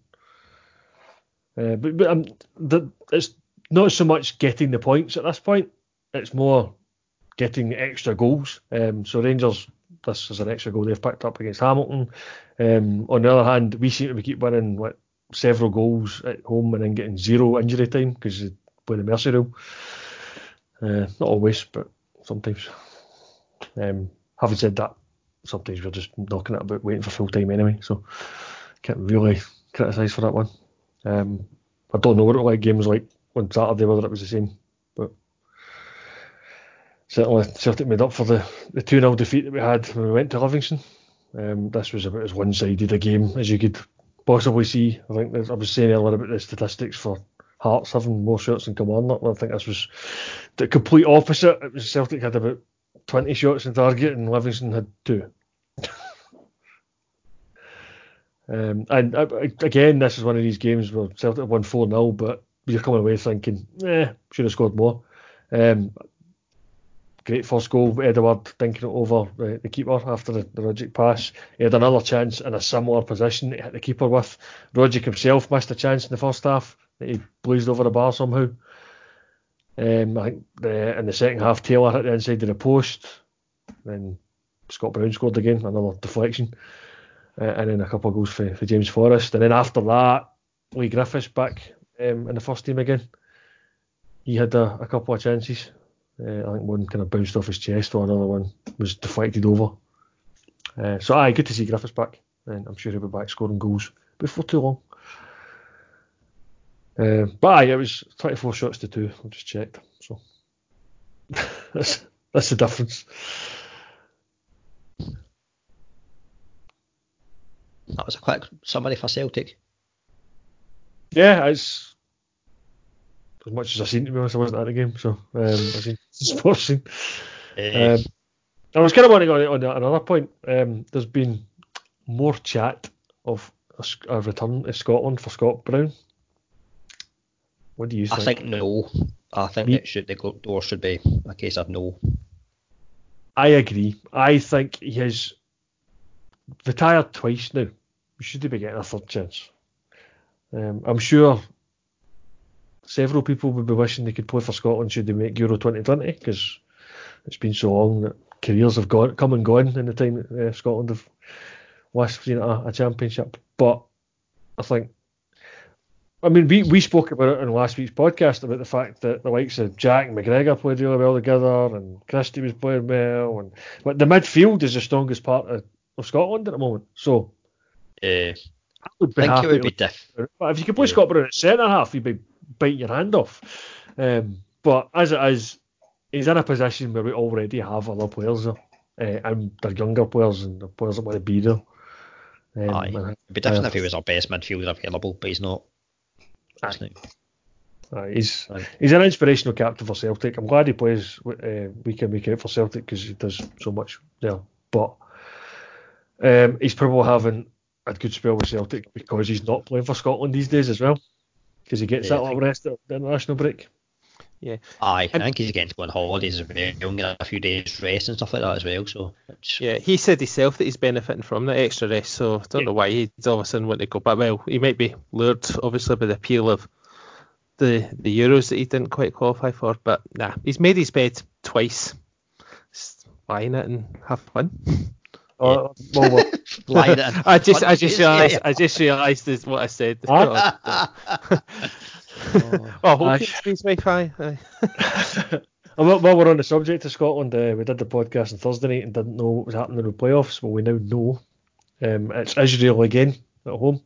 Uh, but but um, the, it's not so much getting the points at this point. It's more getting extra goals. Um, so Rangers, this is an extra goal they've picked up against Hamilton. Um, on the other hand, we seem to keep winning what, several goals at home and then getting zero injury time because we play the mercy rule. Uh, not always, but sometimes. Um, having said that, sometimes we're just knocking it about waiting for full time anyway, so can't really criticise for that one. Um, I don't know what it like games like on Saturday whether it was the same, but certainly Celtic made up for the the two 0 defeat that we had when we went to Livingston. Um, this was about as one sided a game as you could possibly see. I think I was saying earlier about the statistics for Hearts having more shots than Kilmarnock. I think this was the complete opposite. It was Celtic had about 20 shots in target and Livingston had two. um, and uh, again, this is one of these games where Celtic won 4 0, but you're coming away thinking, eh, should have scored more. Um, great first goal, Edouard thinking it over the, the keeper after the, the pass. He had another chance in a similar position to hit the keeper with. Rogic himself missed a chance in the first half that he blazed over the bar somehow. Um, I think the, in the second half, Taylor hit the inside of the post. Then Scott Brown scored again, another deflection. Uh, and then a couple of goals for, for James Forrest. And then after that, Leigh Griffiths back um, in the first team again. He had a, a couple of chances. Uh, I think one kind of bounced off his chest, while another one was deflected over. Uh, so, aye, good to see Griffiths back. And I'm sure he'll be back scoring goals before too long. Uh, but aye, it was 24 shots to two. I just checked. So that's that's the difference. That was a quick summary for Celtic. Yeah, it's as much as I've seen to be honest. I wasn't at the game, so um, I've seen Sportscene. Uh, Um, I was kind of wanting on, on another point. Um, there's been more chat of a, a return to Scotland for Scott Brown? What do you think? I think no. I think Me- it should the door should be a case of no. I agree. I think he has retired twice now. We should be getting a third chance. Um, I'm sure several people would be wishing they could play for Scotland should they make Euro 2020 because it's been so long that careers have gone, come and gone in the time that uh, Scotland have last seen a, a championship. But I think, I mean, we, we spoke about it in last week's podcast about the fact that the likes of Jack and McGregor played really well together and Christie was playing well. and But the midfield is the strongest part of, of Scotland at the moment. So Uh, I would I think happy it would be diff. but if you could play Yeah. Scott Brown at centre half, you'd be biting your hand off. Um, but as it is, he's in a position where we already have other players there, uh, and they're younger players and the players that want to be there. Um, Aye. It'd be different uh, if he was our best midfielder available, but he's not. He's not. aye, he's Aye. he's an inspirational captain for Celtic. I'm glad he plays uh, week in week out for Celtic because he does so much there. But um, he's probably having a good spell with Celtic because he's not playing for Scotland these days as well. Because he gets Yeah, that little rest at the international break. Aye, And- I think he's getting to go on holidays as well, and get a few days rest and stuff like that as well. So it's, Yeah, he said himself that he's benefiting from the extra rest, so I don't Yeah. know why he'd all of a sudden want to go. But well, he might be lured, obviously, by the appeal of the the Euros that he didn't quite qualify for. But nah, he's made his bed twice. Just lie in it and have fun. Uh, well, well, lying it I just, I just of his- realised, I just realised is what I said. well, Aye. hope his wife, aye. aye. And while while we're on the subject of Scotland, uh, we did the podcast on Thursday night and didn't know what was happening in the playoffs. Well, we now know. Um, it's Israel again at home.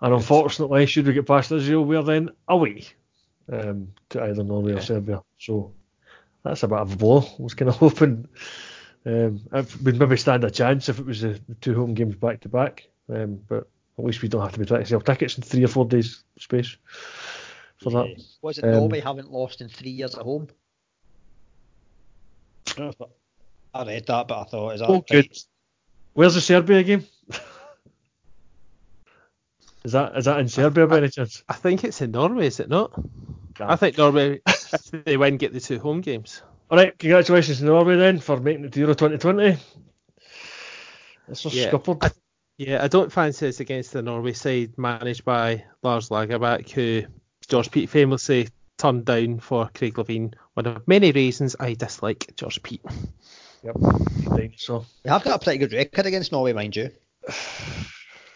And unfortunately, should we get past Israel, we're then away um, to either Norway or Serbia. So that's a bit of a blow. I was kind of hoping um, we'd maybe stand a chance if it was the, the two home games back to back. Um, but at least we don't have to be trying to sell tickets in three or four days space for that. Yeah. Was it Um, Norway haven't lost in three years at home? I don't know if I I read that, but I thought is that Oh, right? good. Where's the Serbia game? is that is that in Serbia by any chance? I think it's in Norway, is it not? I think Norway, if they win, get the two home games. All right, congratulations to Norway then for making it to Euro 2020. It's just Yeah. scuppered. I- Yeah, I don't fancy it's against the Norway side managed by Lars Lagerbäck, who George Peat famously turned down for Craig Levein. One of many reasons I dislike George Peat. Yep. So We have got a pretty good record against Norway, mind you.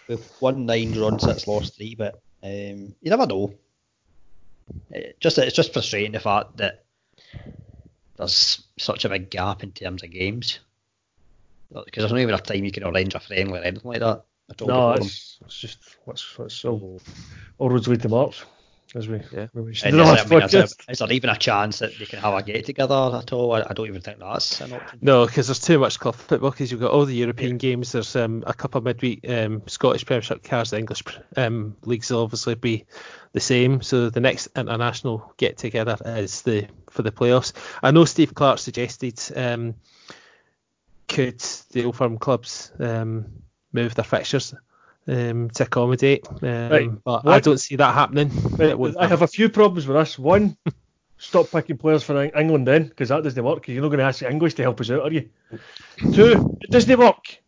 We've won nine, drawn six, lost three, but um, you never know. It just it's just frustrating the fact that there's such a big gap in terms of games. Because there's not even a time you can arrange a friendly or anything like that. At all no, it's, it's just what's what's all, all roads lead to March, as we Yeah. we mentioned And in the is, there, I mean, is, there, there even a chance that they can have a get together at all? I, I don't even think that's an option. No, because there's too much club football. Because you've got all the European games. There's um, a couple of midweek um, Scottish Premiership cards. The English um, leagues will obviously be the same. So the next international get together is the for the playoffs. I know Steve Clarke suggested um, could the Old Firm clubs um, move their fixtures um, to accommodate, um, Right. but I don't see that happening. Right, I have a few problems with this. One, stop picking players for England then, because that doesn't work. 'cause you're not going to ask the English to help us out, are you? Two, it doesn't work.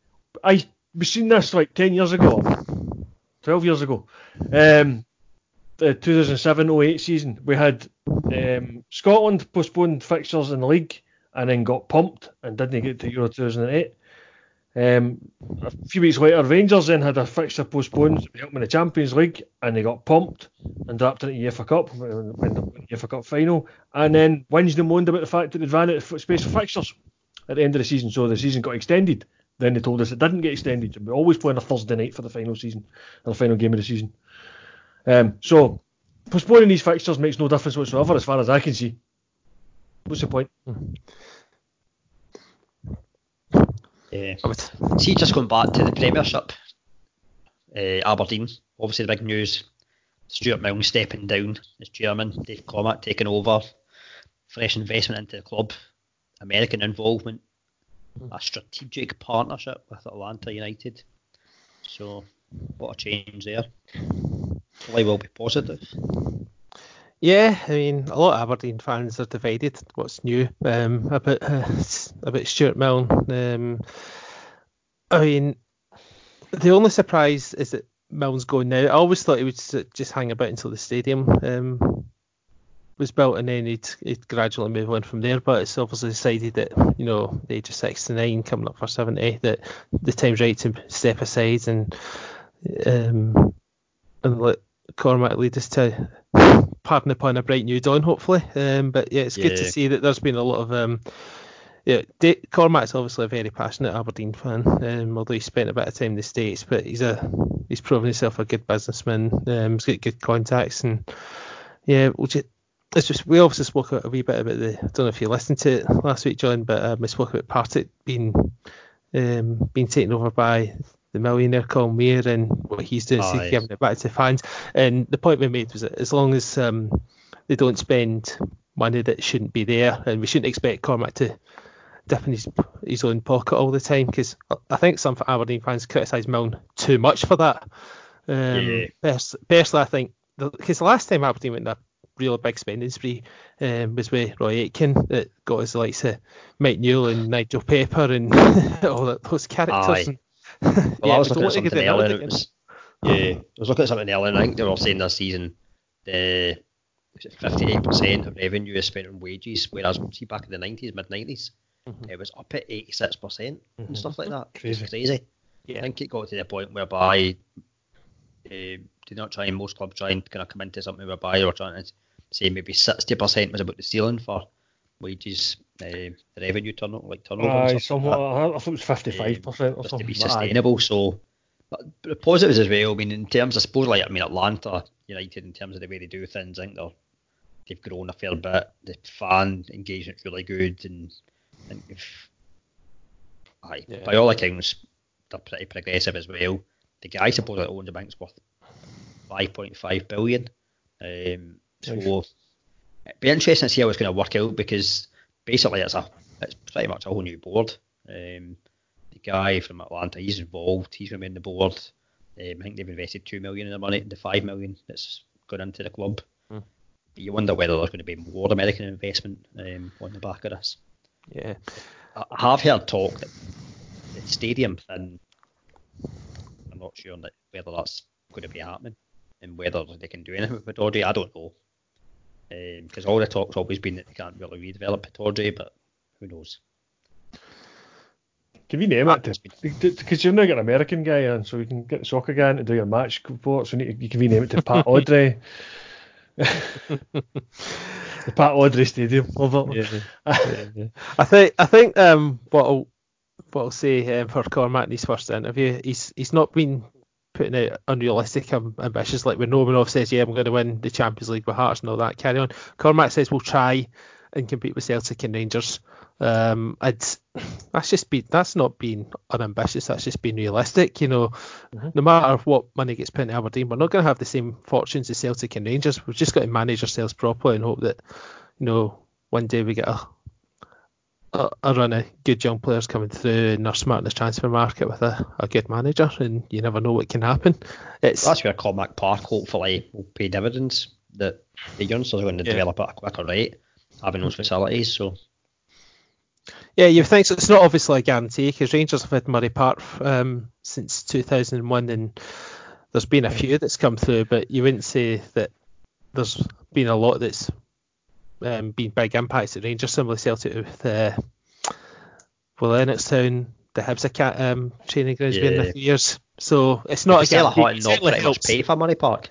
I we seen this like ten years ago, twelve years ago. Um, the 2007-08 season, we had um, Scotland postponed fixtures in the league and then got pumped and didn't get to Euro 2008. Um, a few weeks later, Rangers then had a fixture postponed to help in the Champions League, and they got pumped and dropped into the UEFA Cup, UEFA Cup final, and then whinged and moaned about the fact that they'd ran out of space for fixtures at the end of the season, so the season got extended. Then they told us it didn't get extended, and we always play on a Thursday night for the final season, the final game of the season. Um, so postponing these fixtures makes no difference whatsoever, as far as I can see. What's the point? Yeah. I would- See, just going back to the Premiership, uh, Aberdeen, obviously the big news. Stuart Milne stepping down as chairman, Dave Cormack taking over, fresh investment into the club, American involvement, a strategic partnership with Atlanta United. So what a change there. Hopefully, will be positive. Yeah, I mean, a lot of Aberdeen fans are divided. What's new um, about uh, about Stuart Milne? Um, I mean, the only surprise is that Milne's going now. I always thought he would just hang about until the stadium um, was built and then he'd, he'd gradually move on from there. But it's obviously decided that, you know, the age of 69, coming up for 70, that the time's right to step aside and um, and let Cormack lead us to, pardon upon a bright new dawn, hopefully. Um, but yeah, it's yeah. good to see that there's been a lot of. Um, yeah, D- Cormack's obviously a very passionate Aberdeen fan, um, although he spent a bit of time in the States, but he's a he's proven himself a good businessman. Um, he's got good contacts, and yeah, we'll just, it's just we obviously spoke a, wee bit about the. I don't know if you listened to it last week, John, but um, we spoke about Partick being um, being taken over by the millionaire Colin Weir and what he's doing, oh, giving it back to fans. And the point we made was that as long as um, they don't spend money that shouldn't be there, and we shouldn't expect Cormack to dip in his, his own pocket all the time, because I think some Aberdeen fans criticise Milne too much for that. Um, yeah. personally, I think because the, the last time Aberdeen went a real big spending spree um, was with Roy Aitken that got us the likes of Mike Newell and Nigel Pepper and all those characters. And, well, yeah, I was looking at something earlier. It was, yeah, I was looking at something earlier. I think they were saying this season the 58% of revenue is spent on wages, whereas see back in the 90s, mid 90s, mm-hmm. it was up at 86% mm-hmm. and stuff like that. Crazy. Crazy. Yeah. I think it got to the point whereby uh, do not try and most clubs try and kind of come into something whereby they were trying to say maybe 60% was about the ceiling for wages, uh, the revenue turnover, like turnover. Aye, somewhat. Like I thought it was fifty-five percent or something. To be sustainable, so. But the positives as well. I mean, in terms, I suppose, like I mean, Atlanta United, in terms of the way they do things, I think they're they've grown a fair bit. The fan engagement's really good, and I think if, aye, yeah. by all accounts, they're pretty progressive as well. The guy supposedly owns the bank's worth 5.5 billion. Um, so it'd be interesting to see how it's going to work out because basically it's a it's pretty much a whole new board. Um, the guy from Atlanta, he's involved. He's going to be on the board. Um, I think they've invested two million in the money, the five million that's gone into the club. Hmm. You wonder whether there's going to be more American investment um, on the back of this. Yeah, I have heard talk that the stadium thing. I'm not sure that whether that's going to be happening and whether they can do anything with Pittodrie. I don't know because um, all the talk's always been that they can't really redevelop Pittodrie, but who knows? Can we name it? Because you're now got an American guy in, so we can get the soccer guy in to do your match reports. We need you can rename it to Pat Audrey. the Pat Audrey Stadium. Yeah, yeah, yeah. I think I think um what I'll what I'll say um, for Cormack in his first interview, he's he's not been putting out unrealistic ambitions like when Romanov says, yeah, I'm going to win the Champions League with Hearts and all that, carry on. Cormack says we'll try and compete with Celtic and Rangers. Um, it's, that's just been that's not being unambitious. That's just being realistic. You know, mm-hmm. no matter what money gets put into Aberdeen, we're not going to have the same fortunes as Celtic and Rangers. We've just got to manage ourselves properly and hope that you know one day we get a a, a run of good young players coming through and they're smart in the transfer market with a, a good manager, and you never know what can happen. It's that's where Cormack Park hopefully will pay dividends. That the youngsters are going to yeah. develop at a quicker rate, having those facilities. So yeah, you think so. It's not obviously a guarantee because Rangers have had Murray Park um, since 2001, and there's been a few that's come through, but you wouldn't say that there's been a lot that's um, been big impacts at Rangers, similar Celtic with uh, well Lennoxtown, the Hibs um, training grounds yeah. been in a few years. So it's not a sell a Hutton not pretty helps. much pay for Murray Park.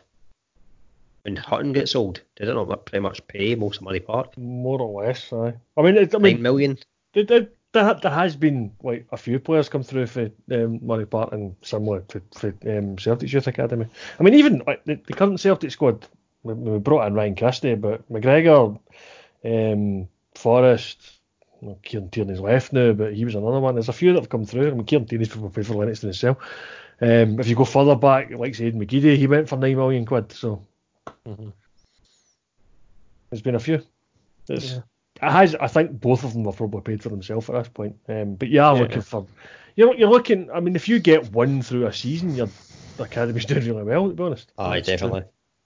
When Hutton gets sold, did it not pretty much pay most of Murray Park? More or less, aye. I mean, it, I mean, nine million. Did, did, there, there has been like a few players come through for um, Murray Park and similar to for um, Celtic's youth academy. I mean, even like, the, the current Celtic squad, we, we brought in Ryan Christie, but McGregor, um, Forrest, well, Kieran Tierney's left now, but he was another one. There's a few that have come through. I mean, Kieran Tierney's for, for Lennox himself. Um, if you go further back, like Aidan McGeady, he went for nine million quid. So mm-hmm. there's been a few. It's, yeah. It has. I think both of them have probably paid for themselves at this point. Um, but you are yeah. looking for. You're, you're looking. I mean, if you get one through a season, you're academy's doing really well, to be honest. Aye, That's true.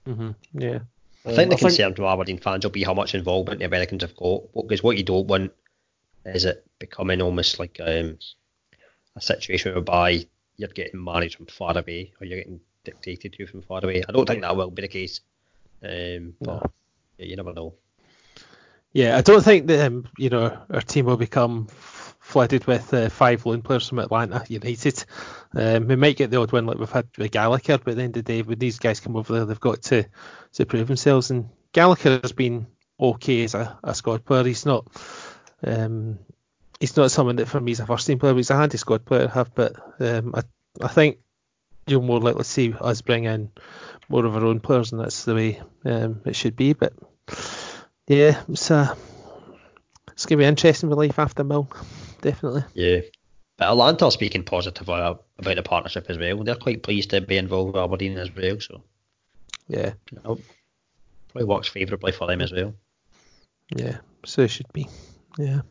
Definitely. hmm Yeah. I think Um, the I think- concern to Aberdeen fans will be how much involvement the Americans have got. Because what you don't want is it becoming almost like um, a situation whereby you're getting managed from far away or you're getting dictated to from far away. I don't think that will be the case. Um, but yeah, you never know. Yeah, I don't think that um, you know our team will become f- flooded with uh, five loan players from Atlanta United. Um, we might get the odd one like we've had with Gallagher, but at the end of the day, when these guys come over there, they've got to to prove themselves. And Gallagher has been okay as a, a squad player. He's not um, he's not someone that for me is a first team player. He's a handy squad player, to have, but um, I I think you'll more likely see us bring in more of our own players, and that's the way um, it should be. But yeah, it's uh, it's gonna be interesting with life after Milne, definitely. Yeah. But Atlanta are speaking positive uh, about the partnership as well. They're quite pleased to be involved with Aberdeen as well. So Yeah, you know, probably works favourably for them as well. yeah. So it should be. Yeah,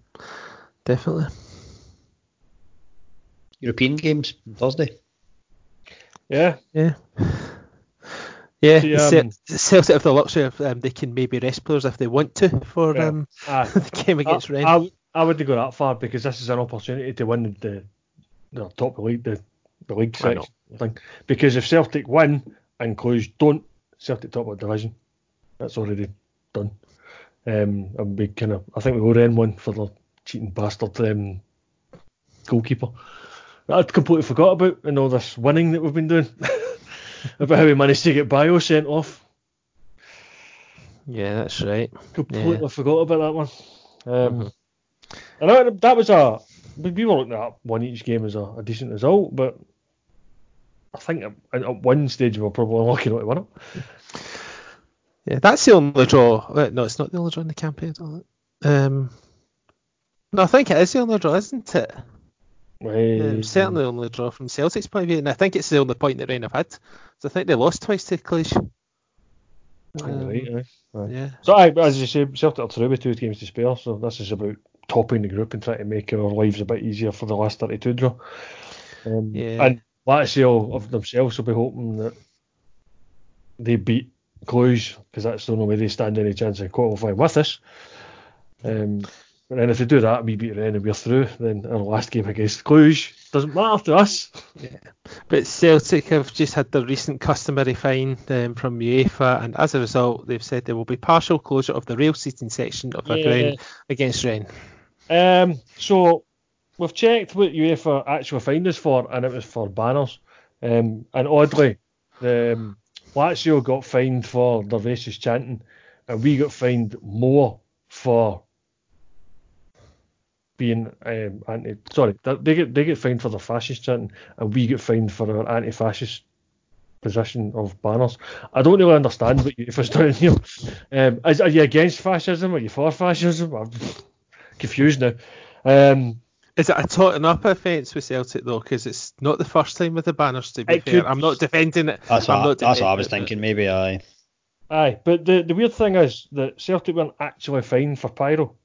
definitely. European games Thursday. Yeah, Yeah. Yeah, The, the um, Celtic have the luxury of um, they can maybe rest players if they want to for Yeah. um, aye. the game against I, Rennes. I, wouldn't go that far because this is an opportunity to win the, the top of the league, the, the league Why not? section thing. Because if Celtic win and Cluj don't, Celtic top of the division. That's already done. Um, and we kind of, I think we will end one for the cheating bastard um, goalkeeper. I'd completely forgot about in all this winning that we've been doing. about how we managed to get Bio sent off. Yeah, that's right. Completely forgot about that one. Um, And that, that was a. We we were looking at one each game as a, a decent result, but I think at, at one stage we were probably lucky not to win it. Yeah, that's the only draw. uh, No, it's not the only draw in the campaign. is it? Um, no, I think it is the only draw, isn't it? Um, certainly the only draw from Celtic's point of view, and I think it's the only point that Rennes have had. So I think they lost twice to Cluj. Um, Right, aye. Yeah. So, but as you say, Celtic are through with two games to spare, so this is about topping the group and trying to make our lives a bit easier for the last 32 draw. Um, Yeah. And Lazio of themselves will be hoping that they beat Cluj, because that's the only way they stand any chance of qualifying with us. Um, but then if they do that, we beat Rennes and we're through, then our last game against Cluj doesn't matter to us. Yeah. But Celtic have just had their recent customary fine um, from UEFA, and as a result, they've said there will be partial closure of the rail seating section of the Yeah. ground against Rennes. Um, so we've checked what UEFA actually fined us for, and it was for banners. Um, and oddly, the um, Lazio got fined for their racist chanting, and we got fined more for being um, anti. Sorry, they- get they get fined for their fascist chanting, and we get fined for our anti-fascist position of banners. I don't really understand what UEFA's doing here. Um, is, are you against fascism? Are you for fascism? I'm confused now. Um, Is it a totting up offence with Celtic though? Because it's not the first time with the banners. To be fair, could- I'm not defending it. That's I'm what, not that's what I was defending it, thinking. Maybe I. Aye, but the, the weird thing is that Celtic weren't actually fined for pyro.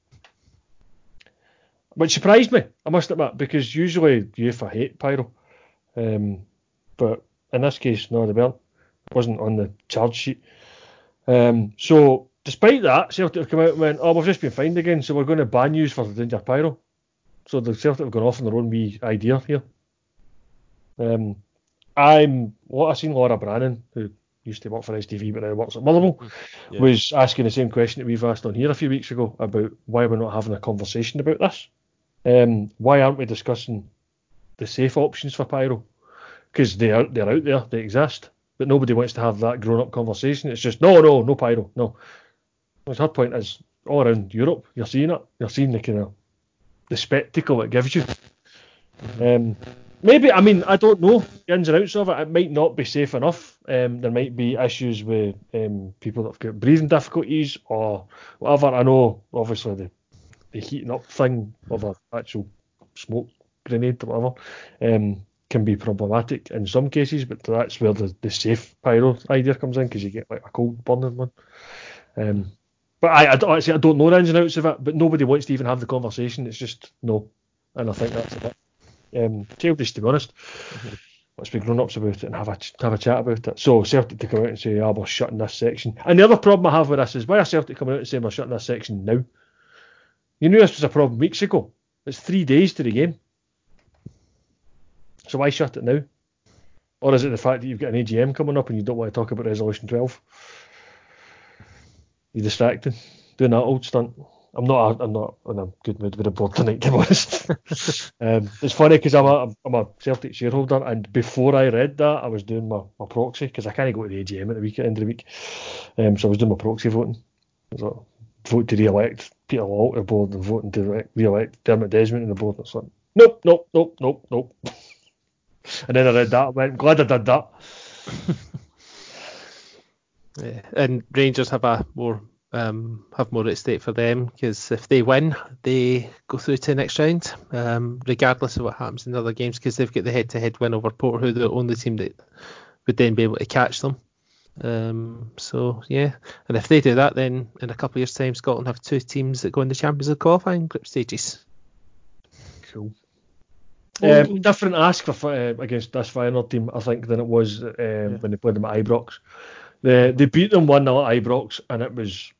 Which surprised me, I must admit, because usually UEFA hate pyro. Um, but in this case, no, they weren't. It wasn't on the charge sheet. Um, so, despite that, Celtic have come out and went, oh, we've just been fined again, so we're going to ban you for the danger pyro. So the Celtic have gone off on their own wee idea here. Um, I'm, what I've seen Laura Brannan, who used to work for STV but now works at Motherwell, Yeah. was asking the same question that we've asked on here a few weeks ago about why we're not having a conversation about this. Um, why aren't we discussing the safe options for pyro? Because they are they're out there, they exist, but nobody wants to have that grown up conversation. It's just no, no, no pyro, no. Because her point is all around Europe, you're seeing it. You're seeing the kind of the spectacle it gives you. Um, maybe I mean I don't know the ins and outs of it. It might not be safe enough. Um, there might be issues with um, people that have got breathing difficulties or whatever. I know obviously the the heating up thing of an actual smoke grenade or whatever um, can be problematic in some cases, but that's where the, the safe pyro idea comes in because you get like a cold burning one. Um, but I, I, actually I don't know the ins and outs of it, but nobody wants to even have the conversation. It's just no, and I think that's a bit um, childish to be honest. let's be grown ups about it and have a have a chat about it. So Celtic to come out and say, "Ah, we're shutting this section." And the other problem I have with this is why are Celtic coming out and saying we're shutting this section now? You knew this was a problem weeks ago. It's three days to the game. So why shut it now? Or is it the fact that you've got an AGM coming up and you don't want to talk about Resolution 12? You're distracted. Doing that old stunt. I'm not. I'm not in a good mood with the board tonight, to be honest. um, it's funny because I'm a I'm a Celtic shareholder, and before I read that, I was doing my, my proxy because I can't go to the AGM at the week end of the week. Um, so I was doing my proxy voting. So vote to re-elect Peter Lawwell the board and voting to re-elect Dermot Desmond in the board. It's like, nope, nope, nope, nope, nope. and then I read that. I went, I'm glad I did that. Yeah. And Rangers have a more um, have more at stake for them because if they win, they go through to the next round, um, regardless of what happens in other games, because they've got the head-to-head win over Porto, who the only team that would then be able to catch them. Um, so yeah, and if they do that, then in a couple of years' time, Scotland have two teams that go in the Champions League qualifying group stages. Cool. Um, different ask for uh, against this Feyenoord team, I think, than it was um, yeah. when they played them at Ibrox. They, they beat them 1 0 at Ibrox, and it was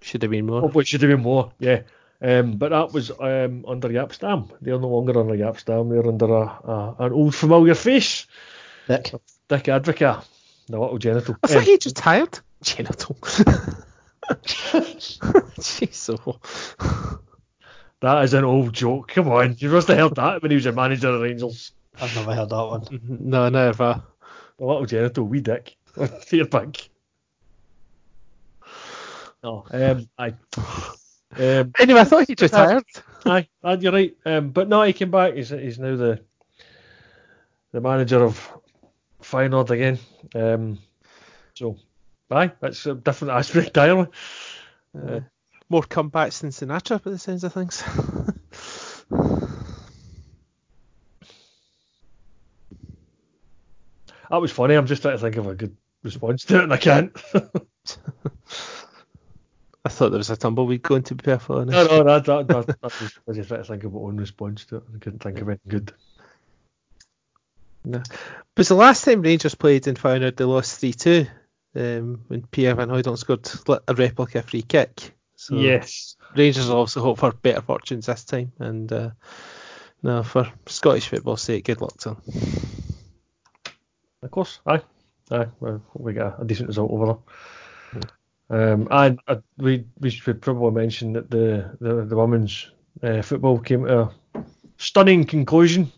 should have been more. Oh, it should have been more, yeah. Um, but that was um, under Jaap Stam. They're no longer under Jaap Stam. They're under a, a, an old familiar face. Dick. Dick Advocaat. The little genital. I thought um, he just tired. Genital. Jeez. Oh. That is an old joke. Come on. You must have heard that when he was a manager of Rangers. I've never heard that one. No, never. A little genital, wee dick. Fear pink. No, um, I. Um, anyway, I thought he'd retired. Aye, aye, you're right. Um, but no, he came back. He's, he's now the the manager of Feyenoord again. Um, so, aye, that's a different aspect entirely. Uh, more comebacks than Sinatra, by the sounds of things. that was funny. I'm just trying to think of a good response to it, and I can't. I thought there was a tumbleweed going to be perfectly honest. No, no, that, that, that, that was, I just trying to think of my own response to it. I couldn't think of anything good. No. But the last time Rangers played in Feyenoord, they lost 3 2 um, when Pierre Van Hooijdonk scored a replica free kick. So yes. Rangers will also hope for better fortunes this time. And uh, no, for Scottish football's sake, good luck to them. Of course, aye. Aye, well, we got a decent result over there. Um, and uh, we we should probably mention that the the, the women's uh, football came to a stunning conclusion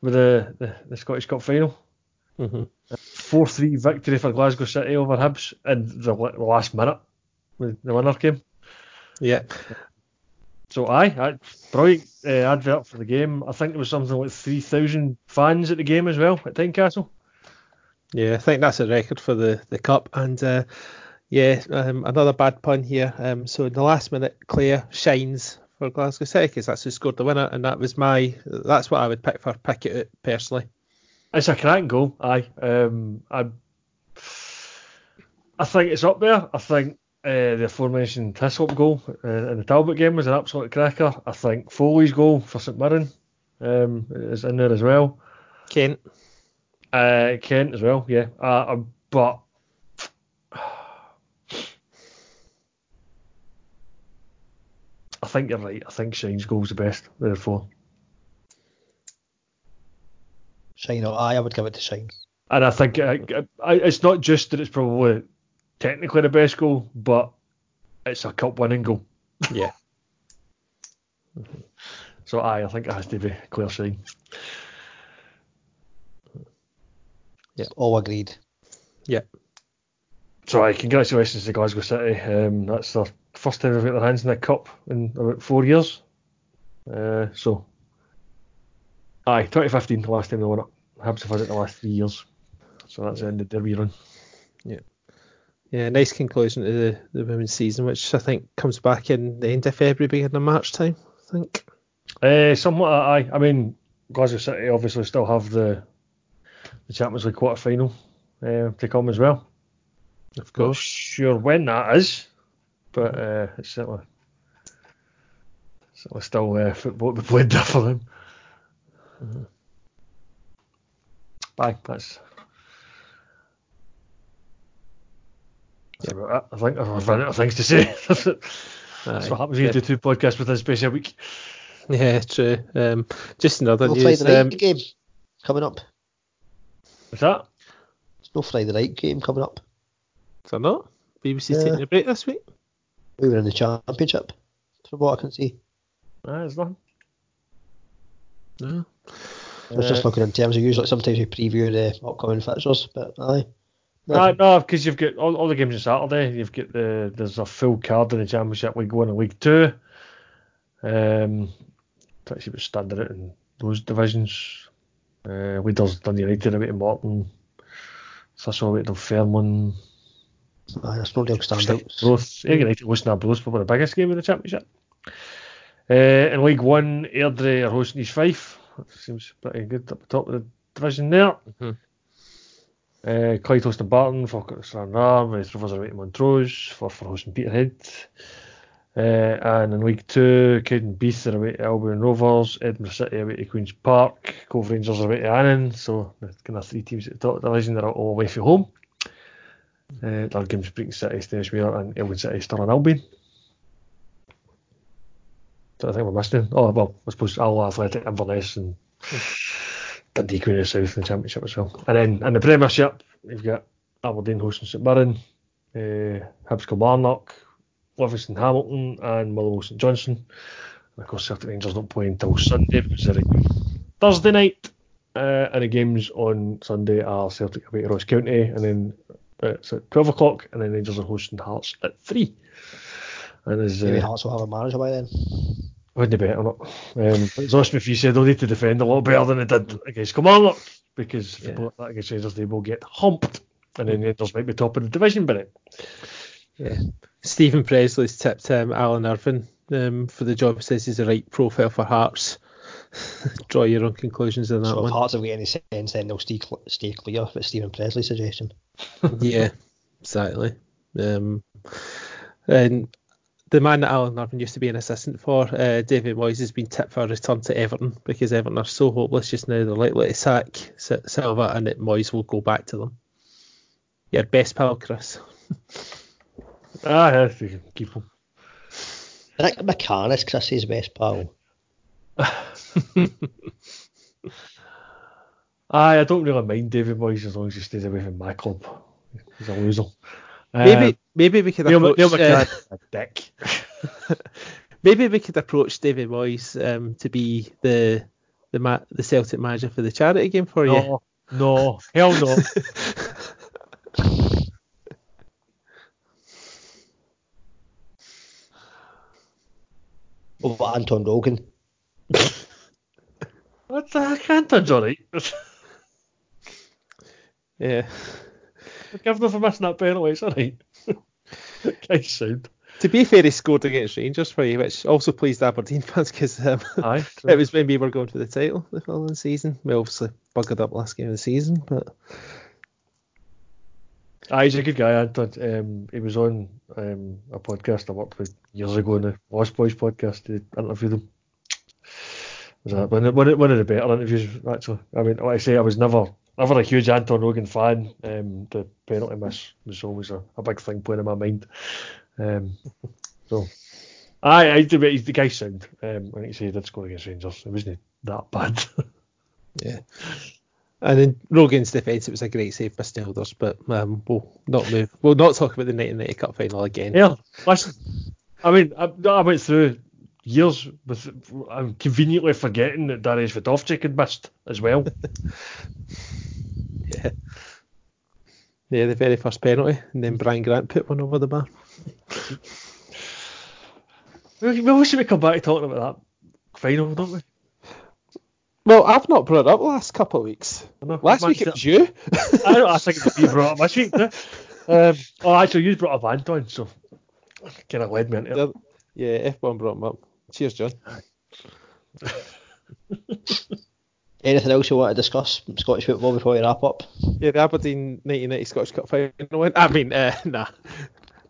with the, the, the Scottish Cup final. Mm-hmm. 4-3 victory for Glasgow City over Hibs in the, the last minute when the winner came. Yeah. So aye, aye brilliant uh, advert for the game. I think there was something like 3,000 fans at the game as well at Tynecastle. Yeah, I think that's a record for the, the cup. And uh, yeah, um, another bad pun here. Um, so in the last minute, Claire shines for Glasgow City because that's who scored the winner, and that was my. That's what I would pick for pick it personally. It's a cracking goal. Aye, um, I. I think it's up there. I think uh, the aforementioned Hislop goal uh, in the Talbot game was an absolute cracker. I think Foley's goal for St Mirren um, is in there as well. Kent. Uh, Kent as well, yeah. Uh, but I think you're right. I think Shine's goal's the best, therefore. Shine, or I, I would give it to Shine. And I think uh, it's not just that it's probably technically the best goal, but it's a cup winning goal. Yeah. so aye, I think it has to be Claire Shine. Yeah, all agreed. Yeah. So aye, congratulations to Glasgow City. Um, that's their first time they've got their hands in the cup in about four years. Uh, so, aye, 2015, the last time they won it. Hibs have had it the last three years. So that's the end of their run. Yeah. Yeah, nice conclusion to the, the women's season, which I think comes back in the end of February, beginning of March time, I think. Uh, somewhat, aye. I mean, Glasgow City obviously still have the the Champions League quarter final uh, to come as well. Of course. Not sure when that is but uh, it's certainly, certainly still uh, football to be played there for them. Mm-hmm. Bye. That's. That's about it. I think I've run out of things to say. That's Aye. what happens when you do two podcasts within a space of a week. Yeah, true. Um, just another No news. Friday night Um, game coming up. What's that? There's no Friday night game coming up. is there not? BBC Yeah. taking a break this week. We were in the championship, from what I can see. Nah, there's nothing. No. I was just Uh, looking in terms of usually sometimes we preview the upcoming fixtures, but aye. No, no, because you've got all, all the games on Saturday. You've got the there's a full card in the Championship, League One and League Two. Um, actually what's standing out in those divisions. Uh, Leaders Dundee United away to Morton. Thistle away to Fairmont. Aye, there's no real standouts. Both Ayr United hosting Arbroath, probably the biggest game in the Championship. Uh, in League One, Airdrie are hosting East Fife. That seems pretty good up the top of the division there. Mhm. Uh, Clyde hosting Barton, Falkirk Stranraer, Raith Rovers are away to Montrose, Forfar hosting Peterhead. Uh, and in League Two, Cowdenbeath are away to Albion Rovers, Edinburgh City away to Queen's Park, Cove Rangers are away to Annan, so the kind of three teams at the top of the division that are all away from home. Uh, there are games Brechin City, Stenhousemuir and Elgin City, Stirling Albion. So I think we're missing. Oh well, I suppose Alloa Athletic, Inverness and Dundee Queen of the South in the Championship as well. And then in the Premiership, you've got Aberdeen hosting St Mirren, uh, Hibs Kilmarnock, Livingston Hamilton, and Motherwell St Johnstone. And of course, Celtic Rangers don't play until Sunday because they're Thursday night. Uh, and the games on Sunday are Celtic away to Ross County, and then uh, it's at 12 o'clock, and then Rangers are hosting Hearts at 3. And as, Maybe uh, Hearts will have a manager by then. wouldn't it better not? Um, Osman Fee said, they'll need to defend a lot better than they did against Kilmarnock because if they Yeah. blow that against Rangers, they will get humped, and then Rangers might be top of the division by then. Yeah. Steven Pressley's tipped um, Alan Irvine um, for the job. Says he's the right profile for Hearts. Draw your own conclusions on that So if one. Hearts have got any sense, then they'll stay, cl- stay clear. If it's Steven Pressley's suggestion. yeah, exactly. Um, and the man that Alan Irvine used to be an assistant for, uh, David Moyes, has been tipped for a return to Everton because Everton are so hopeless just now. They're likely to sack Silva and that Moyes will go back to them. Your best pal, Chris. Ah, yeah, you can keep them. Nick McCann is Chris's best pal. Aye, I don't really mind David Moyes as long as he stays away from my club. He's a loser. Maybe Um, maybe we could Neil, approach Neil uh, a dick. maybe we could approach David Moyes um, to be the the ma- the Celtic manager for the charity game for you. No, no, hell no. Oh, but Anton Rogan. What the heck? Anton's alright. Yeah. Give them for missing that penalty, it's alright. Guy's sound. To be fair, he scored against Rangers for you, which also pleased Aberdeen fans because um, Aye. it was when we were going for the title the following season. We obviously buggered up last game of the season, but Aye, he's a good guy, Anton. Um, he was on um, a podcast I worked with years ago in the Lost Boys podcast. He interviewed him. Was that one, of- the better interviews, actually. I mean, like I say, I was never never a huge Anton Rogan fan. Um, the penalty miss was always a, a big thing playing in my mind. Um, so, I do, he's the guy's sound. Um, like you say, he did score against Rangers. It wasn't that bad. yeah. And in Rogan's defence, it was a great save by Snelders, but um, we'll not move. We'll not talk about the 1990 Cup final again. Yeah, listen. I mean, I, I went through years with. I'm conveniently forgetting that Dariusz Wdowczyk had missed as well. Yeah. Yeah, the very first penalty, and then Brian Grant put one over the bar. we, we should we come back to talking about that final, don't we? Well, I've not brought it up the last couple of weeks. I Last week it was you. I don't. I think it's you brought up this week. No? Um, oh, actually, you brought up Anton, so kind of led me into it. Yeah, F1 brought him up. Cheers, John. Anything else you want to discuss Scottish football before we wrap up? Yeah, the Aberdeen 1990 Scottish Cup final win. I mean, uh, nah,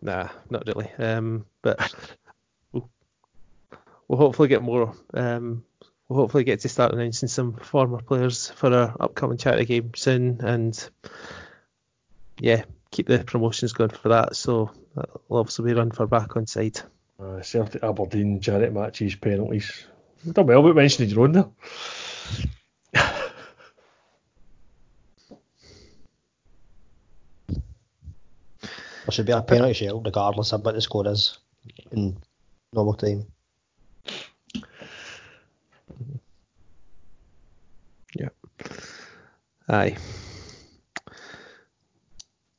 nah, not really. Um, but we'll, we'll hopefully get more um, we'll hopefully get to start announcing some former players for our upcoming charity game soon, and yeah, keep the promotions going for that. So that'll obviously be run for back on side. Uh, Celtic Aberdeen charity matches, penalties. You've done well about mentioning your own there. There should be a penalty shell regardless of what the score is in normal time. Aye.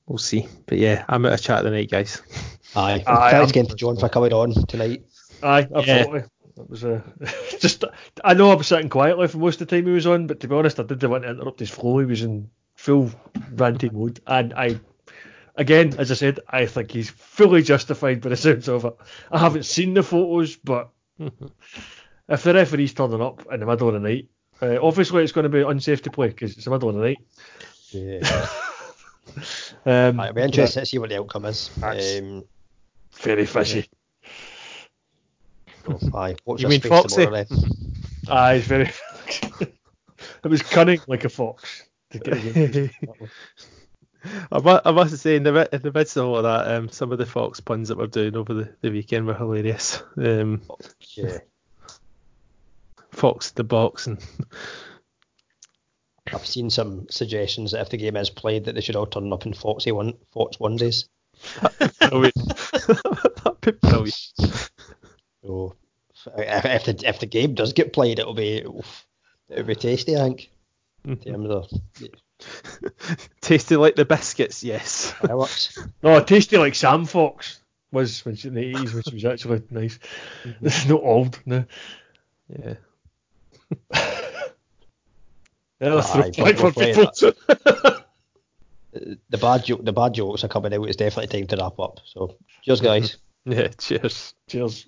We'll see. But yeah, I'm out of chat tonight, guys. Aye. Aye, Thanks again to John for coming on tonight. Aye, absolutely. It was uh, just I know I was sitting quietly for most of the time he was on, but to be honest, I didn't want to interrupt his flow. He was in full ranting mode, and I, again, as I said, I think he's fully justified by the sounds of it. I haven't seen the photos, but if the referee's turning up in the middle of the night, uh, obviously it's going to be unsafe to play because it's the middle of the night. Yeah. Um, Aye, I'll be interested to see what the outcome is. That's- Um, very fishy. aye. Watch You this mean space Foxy? tomorrow. Aye, it's very. it was cunning like a fox. To get I must, I must say, in the, mi- in the midst of all of that, um, some of the Fox puns that we're doing over the, the weekend were hilarious. Um, Yeah. Fox the box and I've seen some suggestions that if the game is played, that they should all turn up in Foxy eh, one Fox onesies. brilliant. Oh, That'd be brilliant. So if, if the if the game does get played, it'll be oof, it'll be tasty. I think. In mm-hmm. terms of yeah, Tasty like the biscuits, yes. fireworks. No, tasty like Sam Fox was in the eighties, which was actually nice. Mm-hmm. This is not old. No. Yeah. Yeah, that's Aye, throwback for play people. the bad jo- the bad jokes are coming out. It's definitely time to wrap up. So cheers, guys. Yeah, cheers. Cheers.